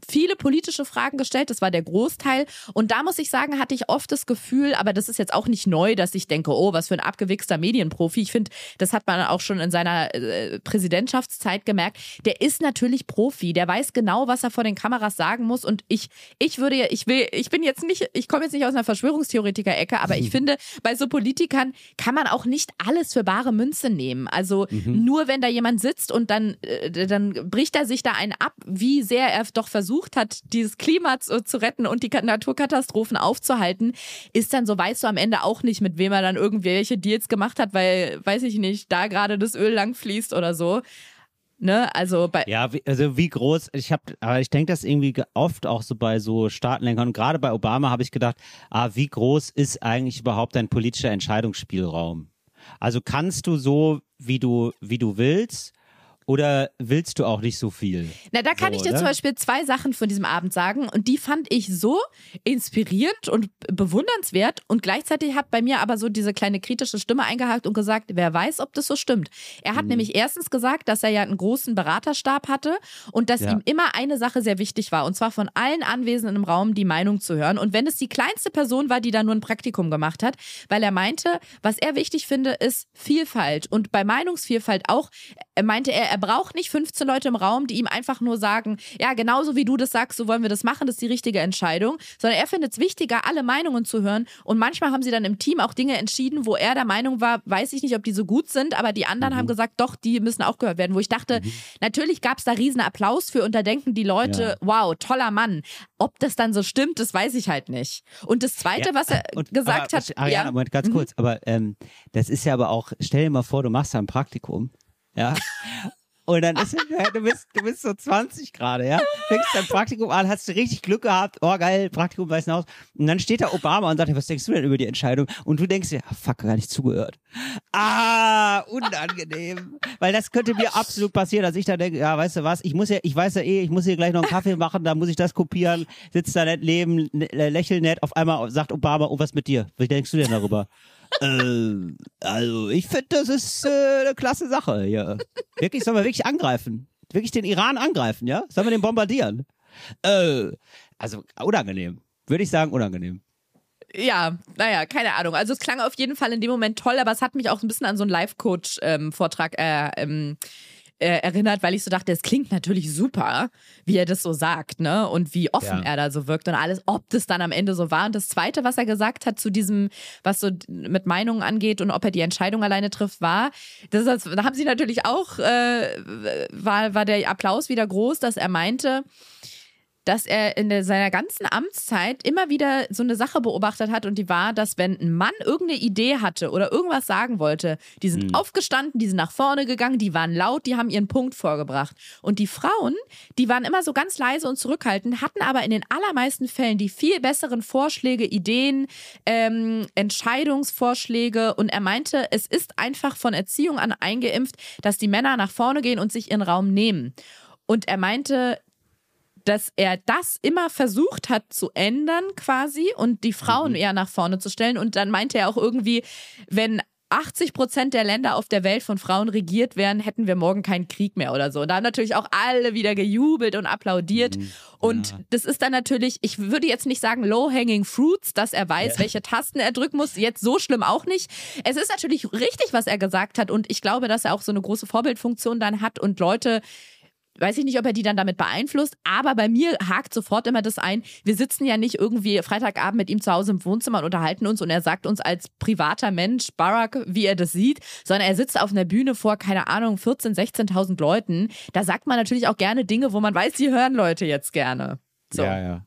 viele politische Fragen gestellt, das war der Großteil. Und da muss ich sagen, hatte ich oft das Gefühl, aber das ist jetzt auch nicht neu, dass ich denke, oh, was für ein abgewichster Medienprofi. Ich finde, das hat man auch schon in seiner äh, Präsidentschaftszeit gemerkt. Der ist natürlich Profi, der weiß genau, was er vor den Kameras sagen muss. Und ich, ich würde, ja- ich will, ich bin jetzt nicht, ich komme jetzt nicht aus einer Verschwörungstheoretiker-Ecke, aber ich finde, bei so Politikern kann man auch nicht alles für bare Münze nehmen. Also nur wenn da jemand sitzt und dann, äh, dann bricht er sich da einen ab, wie sehr er doch versucht hat, dieses Klima zu, zu retten und die Ka- Naturkatastrophen aufzuhalten, ist dann so, weißt du am Ende auch nicht, mit wem er dann irgendwelche Deals gemacht hat, weil, weiß ich nicht, da gerade das Öl lang fließt oder so. Ne, also bei, Ja, wie, also wie groß, ich habe, aber ich denke das irgendwie ge- oft auch so bei so Staatenlenkern und gerade bei Obama habe ich gedacht, ah, wie groß ist eigentlich überhaupt dein politischer Entscheidungsspielraum? Also kannst du so, wie du, wie du willst, oder willst du auch nicht so viel? Na, da kann So, ich dir ne? zum Beispiel zwei Sachen von diesem Abend sagen und die fand ich so inspirierend und bewundernswert und gleichzeitig hat bei mir aber so diese kleine kritische Stimme eingehakt und gesagt, wer weiß, ob das so stimmt. Er Mhm. hat nämlich erstens gesagt, dass er ja einen großen Beraterstab hatte und dass Ja. ihm immer eine Sache sehr wichtig war und zwar von allen Anwesenden im Raum die Meinung zu hören und wenn es die kleinste Person war, die da nur ein Praktikum gemacht hat, weil er meinte, was er wichtig finde, ist Vielfalt und bei Meinungsvielfalt auch, er meinte er, er braucht nicht 15 Leute im Raum, die ihm einfach nur sagen, ja, genauso wie du das sagst, so wollen wir das machen, das ist die richtige Entscheidung, sondern er findet es wichtiger, alle Meinungen zu hören. Und manchmal haben sie dann im Team auch Dinge entschieden, wo er der Meinung war, weiß ich nicht, ob die so gut sind, aber die anderen haben gesagt, doch, die müssen auch gehört werden, wo ich dachte, natürlich gab es da riesen Applaus für und da denken die Leute, wow, toller Mann. Ob das dann so stimmt, das weiß ich halt nicht. Und das Zweite, Ja, was er und- gesagt aber, hat, Ariana, ja, Moment, ganz kurz, aber ähm, das ist ja aber auch, stell dir mal vor, du machst da ein Praktikum, ja. Und dann ist du bist, du bist so 20 gerade, ja. Fängst dein Praktikum an, hast du richtig Glück gehabt, oh geil, Praktikum weißen aus. Und dann steht da Obama und sagt, was denkst du denn über die Entscheidung? Und du denkst dir, ah, fuck, gar nicht zugehört. Ah, unangenehm. Weil das könnte mir absolut passieren, dass ich da denke, ja, weißt du was, ich muss ja, ich weiß ja eh, ich muss hier gleich noch einen Kaffee machen, da muss ich das kopieren, sitzt da nett neben, ne- lächelt nett, auf einmal sagt Obama, oh, was mit dir? Wie denkst du denn darüber? Äh, also, ich finde, das ist äh, eine klasse Sache hier. Wirklich, soll man wirklich angreifen. wirklich den Iran angreifen, ja? Sollen wir den bombardieren? Äh, also unangenehm. Würde ich sagen, unangenehm. Ja, naja, keine Ahnung. Also es klang auf jeden Fall in dem Moment toll, aber es hat mich auch ein bisschen an so einen Life-Coach-Vortrag äh, ähm, äh, erinnert, weil ich so dachte, es klingt natürlich super, wie er das so sagt, ne? Und wie offen Ja. er da so wirkt und alles, ob das dann am Ende so war. Und das Zweite, was er gesagt hat zu diesem, was so mit Meinungen angeht und ob er die Entscheidung alleine trifft, war, das ist, da haben sie natürlich auch, äh, war, war der Applaus wieder groß, dass er meinte, dass er in der, seiner ganzen Amtszeit immer wieder so eine Sache beobachtet hat und die war, dass wenn ein Mann irgendeine Idee hatte oder irgendwas sagen wollte, die sind aufgestanden, die sind nach vorne gegangen, die waren laut, die haben ihren Punkt vorgebracht. Und die Frauen, die waren immer so ganz leise und zurückhaltend, hatten aber in den allermeisten Fällen die viel besseren Vorschläge, Ideen, ähm, Entscheidungsvorschläge und er meinte, es ist einfach von Erziehung an eingeimpft, dass die Männer nach vorne gehen und sich ihren Raum nehmen. Und er meinte, dass er das immer versucht hat zu ändern quasi und die Frauen eher nach vorne zu stellen. Und dann meinte er auch irgendwie, wenn 80 Prozent der Länder auf der Welt von Frauen regiert wären, hätten wir morgen keinen Krieg mehr oder so. Und da haben natürlich auch alle wieder gejubelt und applaudiert. Und das ist dann natürlich, ich würde jetzt nicht sagen low-hanging fruits, dass er weiß, welche Tasten er drücken muss. Jetzt so schlimm auch nicht. Es ist natürlich richtig, was er gesagt hat. Und ich glaube, dass er auch so eine große Vorbildfunktion dann hat und Leute weiß ich nicht, ob er die dann damit beeinflusst, aber bei mir hakt sofort immer das ein, wir sitzen ja nicht irgendwie Freitagabend mit ihm zu Hause im Wohnzimmer und unterhalten uns und er sagt uns als privater Mensch, Barack, wie er das sieht, sondern er sitzt auf einer Bühne vor, keine Ahnung, 14.000, 16.000 Leuten. Da sagt man natürlich auch gerne Dinge, wo man weiß, die hören Leute jetzt gerne. So. Ja, ja.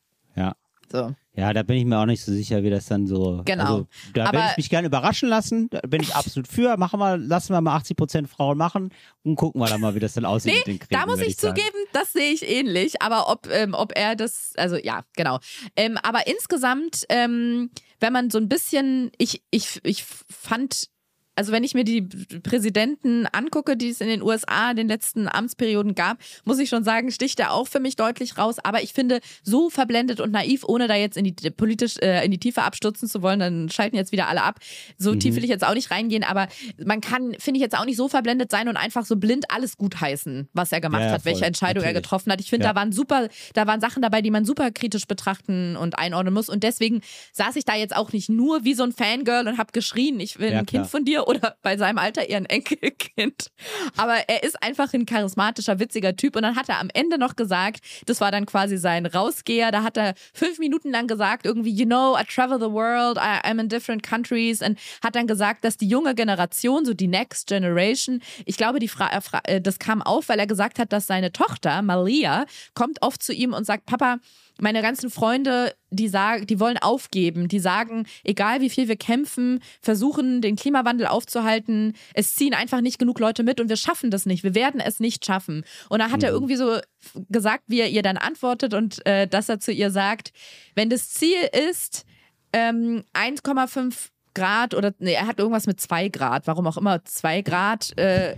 Ja. so. Ja, da bin ich mir auch nicht so sicher, wie das dann so. Genau. Also, da werde ich mich gerne überraschen lassen. Da bin ich absolut für. Machen wir, lassen wir mal 80 Prozent Frauen machen und gucken wir dann mal, wie das dann aussieht mit den Kriegen. Da muss ich sagen. zugeben, das sehe ich ähnlich. Aber ob, ähm, ob er das, also ja, genau. Ähm, aber insgesamt, ähm, wenn man so ein bisschen, ich, ich, ich fand, also wenn ich mir die Präsidenten angucke, die es in den USA in den letzten Amtsperioden gab, muss ich schon sagen, sticht er auch für mich deutlich raus. Aber ich finde, so verblendet und naiv, ohne da jetzt in die politisch äh, in die Tiefe abstürzen zu wollen, dann schalten jetzt wieder alle ab. So tief will ich jetzt auch nicht reingehen, aber man kann, finde ich, jetzt auch nicht so verblendet sein und einfach so blind alles gutheißen, was er gemacht Ja, ja, hat, welche voll. Entscheidung er Natürlich. getroffen hat. Ich finde, Ja. da waren super, da waren Sachen dabei, die man super kritisch betrachten und einordnen muss. Und deswegen saß ich da jetzt auch nicht nur wie so ein Fangirl und habe geschrien, ich will ein Kind von dir oder bei seinem Alter eher ein Enkelkind. Aber er ist einfach ein charismatischer, witziger Typ. Und dann hat er am Ende noch gesagt, das war dann quasi sein Rausgeher, da hat er fünf Minuten lang gesagt, irgendwie, you know, I travel the world, I, I'm in different countries und hat dann gesagt, dass die junge Generation, so die Next Generation, ich glaube, die Fra Fra äh, das kam auf, weil er gesagt hat, dass seine Tochter, Malia, kommt oft zu ihm und sagt, Papa, meine ganzen Freunde, die sagen, die wollen aufgeben, die sagen, egal wie viel wir kämpfen, versuchen den Klimawandel aufzuhalten, es ziehen einfach nicht genug Leute mit und wir schaffen das nicht, wir werden es nicht schaffen. Und da hat er irgendwie so gesagt, wie er ihr dann antwortet und äh, dass er zu ihr sagt, wenn das Ziel ist, ähm, 1,5 Grad oder nee, er hat irgendwas mit 2 Grad, warum auch immer 2 Grad. Äh,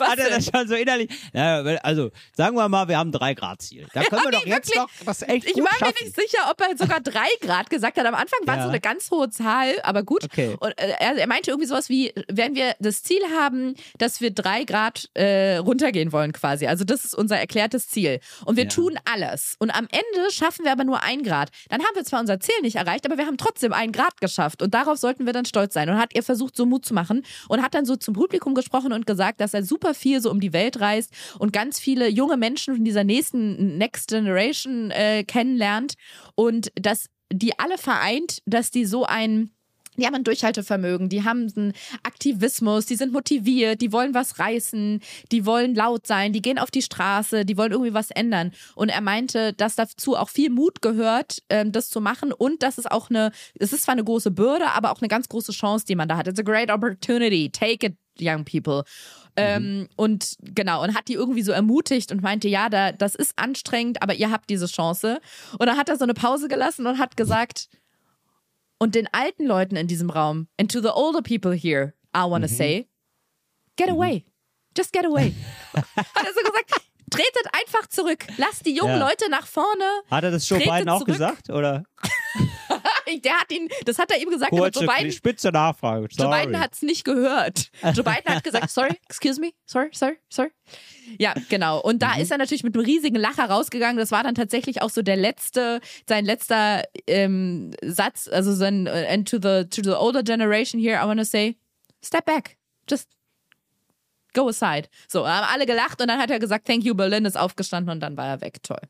Hat er das schon so innerlich? Ja, also, sagen wir mal, wir haben drei Grad Ziel. Da können wir doch jetzt wirklich. noch das echt Ich war mir schaffen. nicht sicher, ob er sogar drei Grad gesagt hat. Am Anfang war es Ja. so eine ganz hohe Zahl, aber gut. Okay. Und äh, er, er meinte irgendwie sowas wie, wenn wir das Ziel haben, dass wir drei Grad äh, runtergehen wollen quasi. Also das ist unser erklärtes Ziel. Und wir Ja. tun alles. Und am Ende schaffen wir aber nur ein Grad. Dann haben wir zwar unser Ziel nicht erreicht, aber wir haben trotzdem ein Grad geschafft. Und darauf sollten wir dann stolz sein. Und hat ihr versucht, so Mut zu machen und hat dann so zum Publikum gesprochen und gesagt, dass er super viel so um die Welt reist und ganz viele junge Menschen von dieser nächsten Next Generation äh, kennenlernt und dass die alle vereint, dass die so ein die haben ein Durchhaltevermögen, die haben einen Aktivismus, die sind motiviert, die wollen was reißen, die wollen laut sein, die gehen auf die Straße, die wollen irgendwie was ändern. Und er meinte, dass dazu auch viel Mut gehört, ähm, das zu machen und dass es auch eine, es ist zwar eine große Bürde, aber auch eine ganz große Chance, die man da hat. It's a great opportunity. Take it, young people. Ähm, und genau, und hat die irgendwie so ermutigt und meinte, ja, da, das ist anstrengend, aber ihr habt diese Chance. Und dann hat er so eine Pause gelassen und hat gesagt, und den alten Leuten in diesem Raum, and to the older people here, I wanna say, get away. Just get away. Hat er so gesagt, tretet einfach zurück. Lasst die jungen Ja. Leute nach vorne. Hat er das Joe Biden auch zurück. gesagt? Oder? Der hat ihn, das hat er ihm gesagt, aber Kurze, Joe Biden, spitze Nachfrage. Joe Sorry. Biden hat es nicht gehört. Joe Biden hat gesagt, sorry, excuse me, sorry, sorry, sorry. Ja, genau. Und Mhm. da ist er natürlich mit einem riesigen Lacher rausgegangen. Das war dann tatsächlich auch so der letzte, sein letzter ähm, Satz, also sein, äh, and to the, to the older generation here, I want to say, step back. Just go aside. So, haben alle gelacht und dann hat er gesagt, thank you, Berlin, ist aufgestanden und dann war er weg. Toll.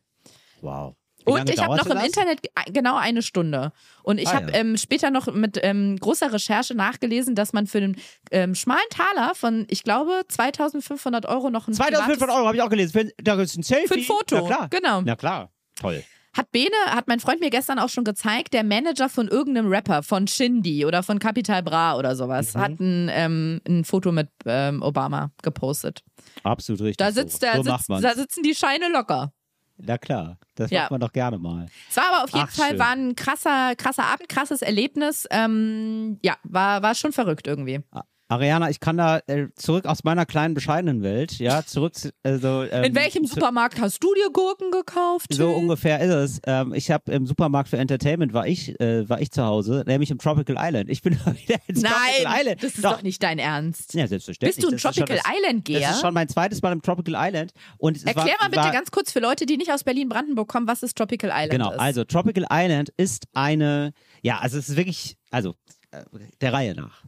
Wow. Und ich habe noch im das? Internet ge- genau eine Stunde. Und ich Ah, habe ja. ähm, später noch mit ähm, großer Recherche nachgelesen, dass man für den ähm, schmalen Taler von, ich glaube, 2500 Euro noch ein 2500 privates- Euro habe ich auch gelesen. Für, da ist ein Selfie. Für ein Foto, Na klar. genau. Na klar. Toll. Hat Bene, hat mein Freund mir gestern auch schon gezeigt, der Manager von irgendeinem Rapper, von Shindy oder von Capital Bra oder sowas, Mhm. hat ein, ähm, ein Foto mit ähm, Obama gepostet. Absolut richtig. Da sitzt so. der, so sitzt, da sitzen die Scheine locker. Na klar. Das Ja. macht man doch gerne mal. Es war aber auf jeden Ach, Fall schön. war ein krasser, krasser Abend, krasses Erlebnis. Ähm, ja, war, war schon verrückt irgendwie. Ariana, ich kann da äh, zurück aus meiner kleinen bescheidenen Welt, ja, zurück zu, also, ähm, In welchem Supermarkt hast du dir Gurken gekauft? So ungefähr ist es. Ähm, ich habe im Supermarkt für Entertainment war ich, äh, war ich zu Hause, nämlich im Tropical Island. Ich bin wieder Tropical Nein, Island. das ist doch, nicht dein Ernst. Ja, selbstverständlich. Bist du ein Das ist schon Tropical das, Island-Geher? Das ist schon mein zweites Mal im Tropical Island. Und Erklär war, mal bitte war, ganz kurz für Leute, die nicht aus Berlin-Brandenburg kommen, was das Tropical Island Genau, ist. also Tropical Island ist eine, ja, also es ist wirklich, also äh, der Reihe nach.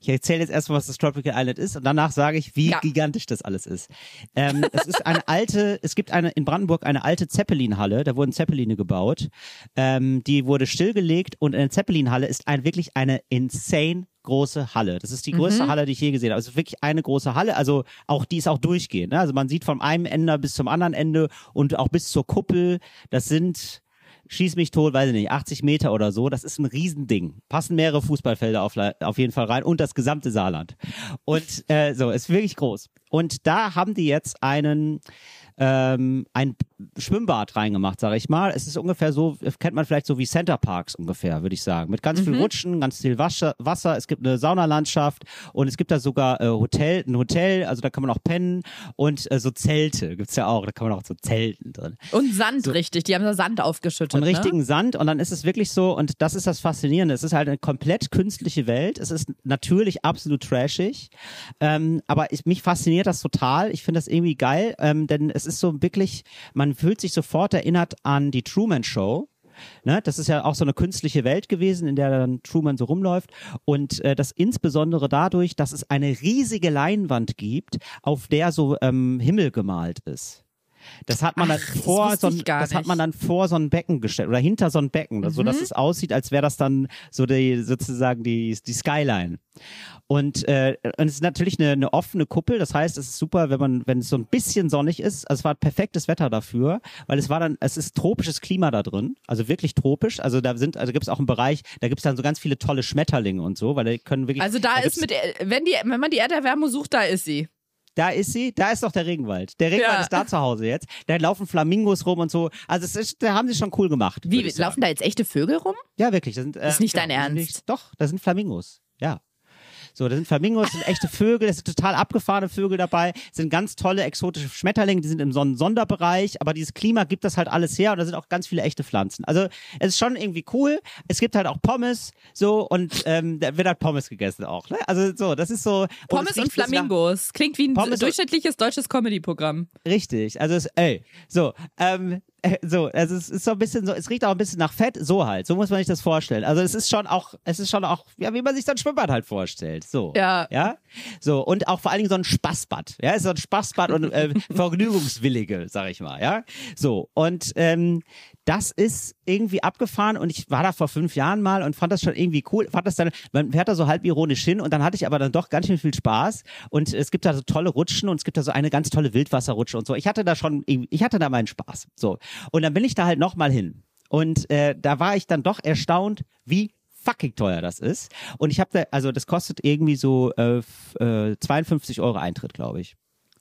Ich erzähle jetzt erstmal, was das Tropical Island ist und danach sage ich, wie Ja. gigantisch das alles ist. Ähm, es ist eine alte, es gibt eine in Brandenburg eine alte Zeppelin-Halle, da wurden Zeppeline gebaut. Ähm, die wurde stillgelegt und eine Zeppelin-Halle ist ein, wirklich eine insane große Halle. Das ist die größte Halle, die ich je gesehen habe. Es ist wirklich eine große Halle, also auch die ist auch durchgehend. Ne? Also man sieht vom einen Ende bis zum anderen Ende und auch bis zur Kuppel. Das sind schieß mich tot, weiß ich nicht, 80 Meter oder so. Das ist ein Riesending. Passen mehrere Fußballfelder auf, auf jeden Fall rein und das gesamte Saarland. Und äh, so, ist wirklich groß. Und da haben die jetzt einen ähm, ein Schwimmbad reingemacht, sage ich mal. Es ist ungefähr so, kennt man vielleicht so wie Center Parks ungefähr, würde ich sagen. Mit ganz viel Rutschen, ganz viel Wasser, Wasser. Es gibt eine Saunalandschaft und es gibt da sogar äh, Hotel, ein Hotel, also da kann man auch pennen und äh, so Zelte gibt's ja auch. Da kann man auch so Zelten drin. Und Sand, richtig. Die haben da Sand aufgeschüttet. Und ne? richtigen Sand und dann ist es wirklich so und das ist das Faszinierende. Es ist halt eine komplett künstliche Welt. Es ist natürlich absolut trashig, ähm, aber ich, mich fasziniert das total. Ich finde das irgendwie geil, ähm, denn es ist so wirklich, man fühlt sich sofort erinnert an die Truman Show. Ne, das ist ja auch so eine künstliche Welt gewesen, in der dann Truman so rumläuft. Und äh, das insbesondere dadurch, dass es eine riesige Leinwand gibt, auf der so ähm, Himmel gemalt ist. Das hat man Ach, dann das vor wusste so ein, das hat man dann vor so ein Becken gestellt oder hinter so ein Becken, so Mhm. dass es aussieht, als wäre das dann so die sozusagen die die Skyline. Und, äh, und es ist natürlich eine, eine offene Kuppel, das heißt, es ist super, wenn man wenn es so ein bisschen sonnig ist. Also es war perfektes Wetter dafür, weil es war dann es ist tropisches Klima da drin, also wirklich tropisch. Also da sind also gibt es auch einen Bereich, da gibt es dann so ganz viele tolle Schmetterlinge und so, weil die können wirklich Also da, gibt's- ist mit, wenn, die, wenn man die Erderwärmung sucht, da ist sie. Da ist sie, da ist doch der Regenwald. Der Regenwald Ja. ist da zu Hause jetzt. Da laufen Flamingos rum und so. Also es ist, da haben sie schon cool gemacht. Wie, laufen da jetzt echte Vögel rum? Ja, wirklich. Das sind, äh, Ist nicht dein das sind Ernst? wirklich- Doch, da sind Flamingos. Ja. So, da sind Flamingos, das sind echte Vögel, das sind total abgefahrene Vögel dabei, das sind ganz tolle exotische Schmetterlinge, die sind im Son Sonderbereich, aber dieses Klima gibt das halt alles her und da sind auch ganz viele echte Pflanzen. Also es ist schon irgendwie cool. Es gibt halt auch Pommes, so und ähm, da wird halt Pommes gegessen auch. Ne? Also so, das ist so. Pommes es und nach- Flamingos. Klingt wie ein Pommes und- durchschnittliches deutsches Comedy-Programm. Richtig, also es, ey, so, ähm, äh, so, also es ist so ein bisschen so, es riecht auch ein bisschen nach Fett, so halt, so muss man sich das vorstellen. Also es ist schon auch, es ist schon auch, ja, wie man sich ein Schwimmbad halt vorstellt, so. Ja. Ja, so, und auch vor allen Dingen so ein Spaßbad, ja, es ist so ein Spaßbad und äh, Vergnügungswillige, sag ich mal, ja, so, und ähm, das ist irgendwie abgefahren und ich war da vor fünf Jahren mal und fand das schon irgendwie cool, fand das dann, man fährt da so halb ironisch hin und dann hatte ich aber dann doch ganz schön viel Spaß und es gibt da so tolle Rutschen und es gibt da so eine ganz tolle Wildwasserrutsche und so. Ich hatte da schon, ich hatte da meinen Spaß, so. Und dann bin ich da halt nochmal hin und äh, da war ich dann doch erstaunt, wie fucking teuer das ist. Und ich habe da, also das kostet irgendwie so äh, f- äh, 52 Euro Eintritt, glaube ich.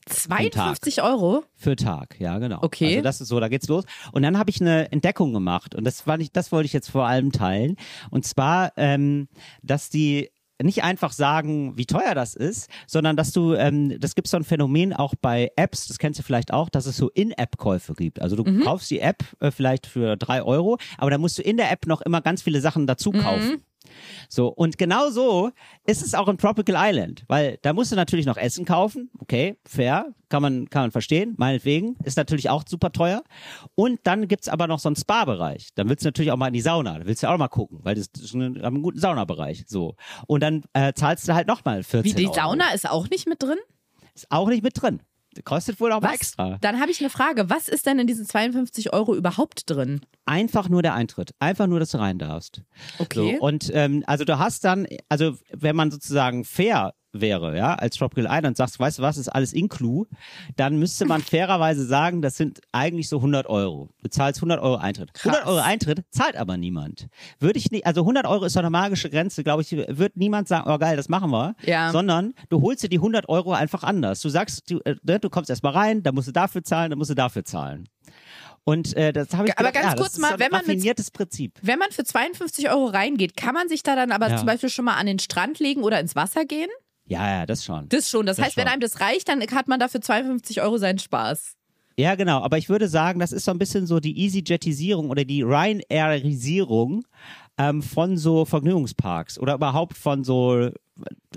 52 Euro? Für Tag, ja, genau. Okay. Also das ist so, da geht's los. Und dann habe ich eine Entdeckung gemacht und das war nicht, das wollte ich jetzt vor allem teilen. Und zwar, ähm, dass die nicht einfach sagen, wie teuer das ist, sondern dass du, ähm, das gibt so ein Phänomen auch bei Apps, das kennst du vielleicht auch, dass es so In-App-Käufe gibt. Also du Mhm. kaufst die App äh, vielleicht für drei Euro, aber da musst du in der App noch immer ganz viele Sachen dazu Mhm. So, und genau so ist es auch in Tropical Island, weil da musst du natürlich noch Essen kaufen. Okay, fair, kann man, kann man verstehen, meinetwegen. Ist natürlich auch super teuer. Und dann gibt's aber noch so einen Spa-Bereich. Dann willst du natürlich auch mal in die Sauna. Da willst du auch mal gucken, weil das ist ein, haben einen guten Saunabereich. So. Und dann äh, zahlst du halt nochmal 14 Wie die Euro. Sauna ist auch nicht mit drin? Ist auch nicht mit drin. Kostet wohl auch Was? extra. Dann habe ich eine Frage. Was ist denn in diesen 52 Euro überhaupt drin? Einfach nur der Eintritt. Einfach nur, dass du rein darfst. Okay. So, und ähm, also du hast dann, also wenn man sozusagen fair wäre, ja, als Tropical Island sagst, weißt du was, ist alles inclu, dann müsste man fairerweise sagen, das sind eigentlich so 100 Euro. Du zahlst 100 Euro Eintritt. 100 Euro Eintritt zahlt aber niemand. Würde ich nicht, also 100 Euro ist doch eine magische Grenze, glaube ich, wird niemand sagen, oh geil, das machen wir. Ja. Sondern du holst dir die 100 Euro einfach anders. Du sagst, du, äh, ne, du kommst erstmal rein, dann musst du dafür zahlen, dann musst du dafür zahlen. Und äh, das habe ich Aber gedacht, ganz ja, kurz mal, so wenn man mit- Prinzip. Wenn man für 52 Euro reingeht, kann man sich da dann aber Ja. zum Beispiel schon mal an den Strand legen oder ins Wasser gehen? Ja, ja, das schon. Das schon. Das, Das heißt, wenn schon. einem das reicht, dann hat man dafür 52 Euro seinen Spaß. Ja, genau. Aber ich würde sagen, das ist so ein bisschen so die EasyJetisierung oder die Ryanairisierung ähm, von so Vergnügungsparks oder überhaupt von so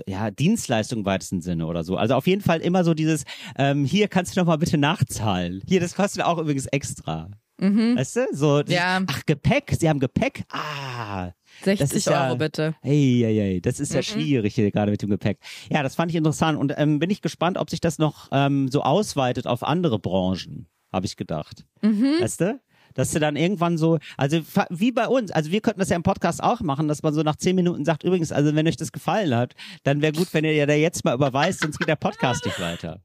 ja, Dienstleistungen im weitesten Sinne oder so. Also auf jeden Fall immer so dieses, ähm, hier kannst du noch mal bitte nachzahlen. Hier, das kostet auch übrigens extra. Weißt du? So, Ja. ach, Gepäck, sie haben Gepäck. Ah. 60 ist ja- Euro bitte. Hey, hey, hey, das ist ja Mhm. schwierig hier gerade mit dem Gepäck. Ja, das fand ich interessant und ähm, bin ich gespannt, ob sich das noch ähm, so ausweitet auf andere Branchen, habe ich gedacht. Mhm. Weißt du? Dass du dann irgendwann so, also wie bei uns, also wir könnten das ja im Podcast auch machen, dass man so nach zehn Minuten sagt, übrigens, also wenn euch das gefallen hat, dann wäre gut, wenn ihr ja da jetzt mal überweist, sonst geht der Podcast nicht weiter.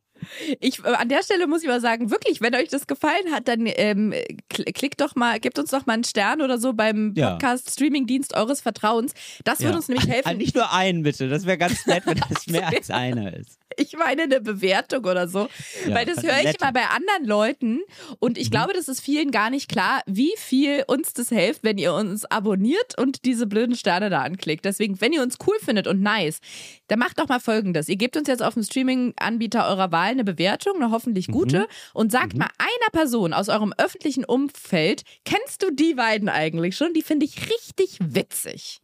Ich, äh, an der Stelle muss ich mal sagen, wirklich, wenn euch das gefallen hat, dann ähm, kl- klickt doch mal, gebt uns doch mal einen Stern oder so beim Ja. Podcast Streamingdienst eures Vertrauens. Das würde Ja. uns nämlich helfen. Nicht nur einen bitte, das wäre ganz nett, wenn das mehr als einer ist. Ich meine eine Bewertung oder so. Ja, Weil das höre ich immer bei anderen Leuten und Mhm. ich glaube, das ist vielen gar nicht klar, wie viel uns das hilft, wenn ihr uns abonniert und diese blöden Sterne da anklickt. Deswegen, wenn ihr uns cool findet und nice, dann macht doch mal folgendes. Ihr gebt uns jetzt auf dem Streaming-Anbieter eurer Wahl eine Bewertung, eine hoffentlich Mhm. gute und sagt mal einer Person aus eurem öffentlichen Umfeld, kennst du die beiden eigentlich schon? Die finde ich richtig witzig.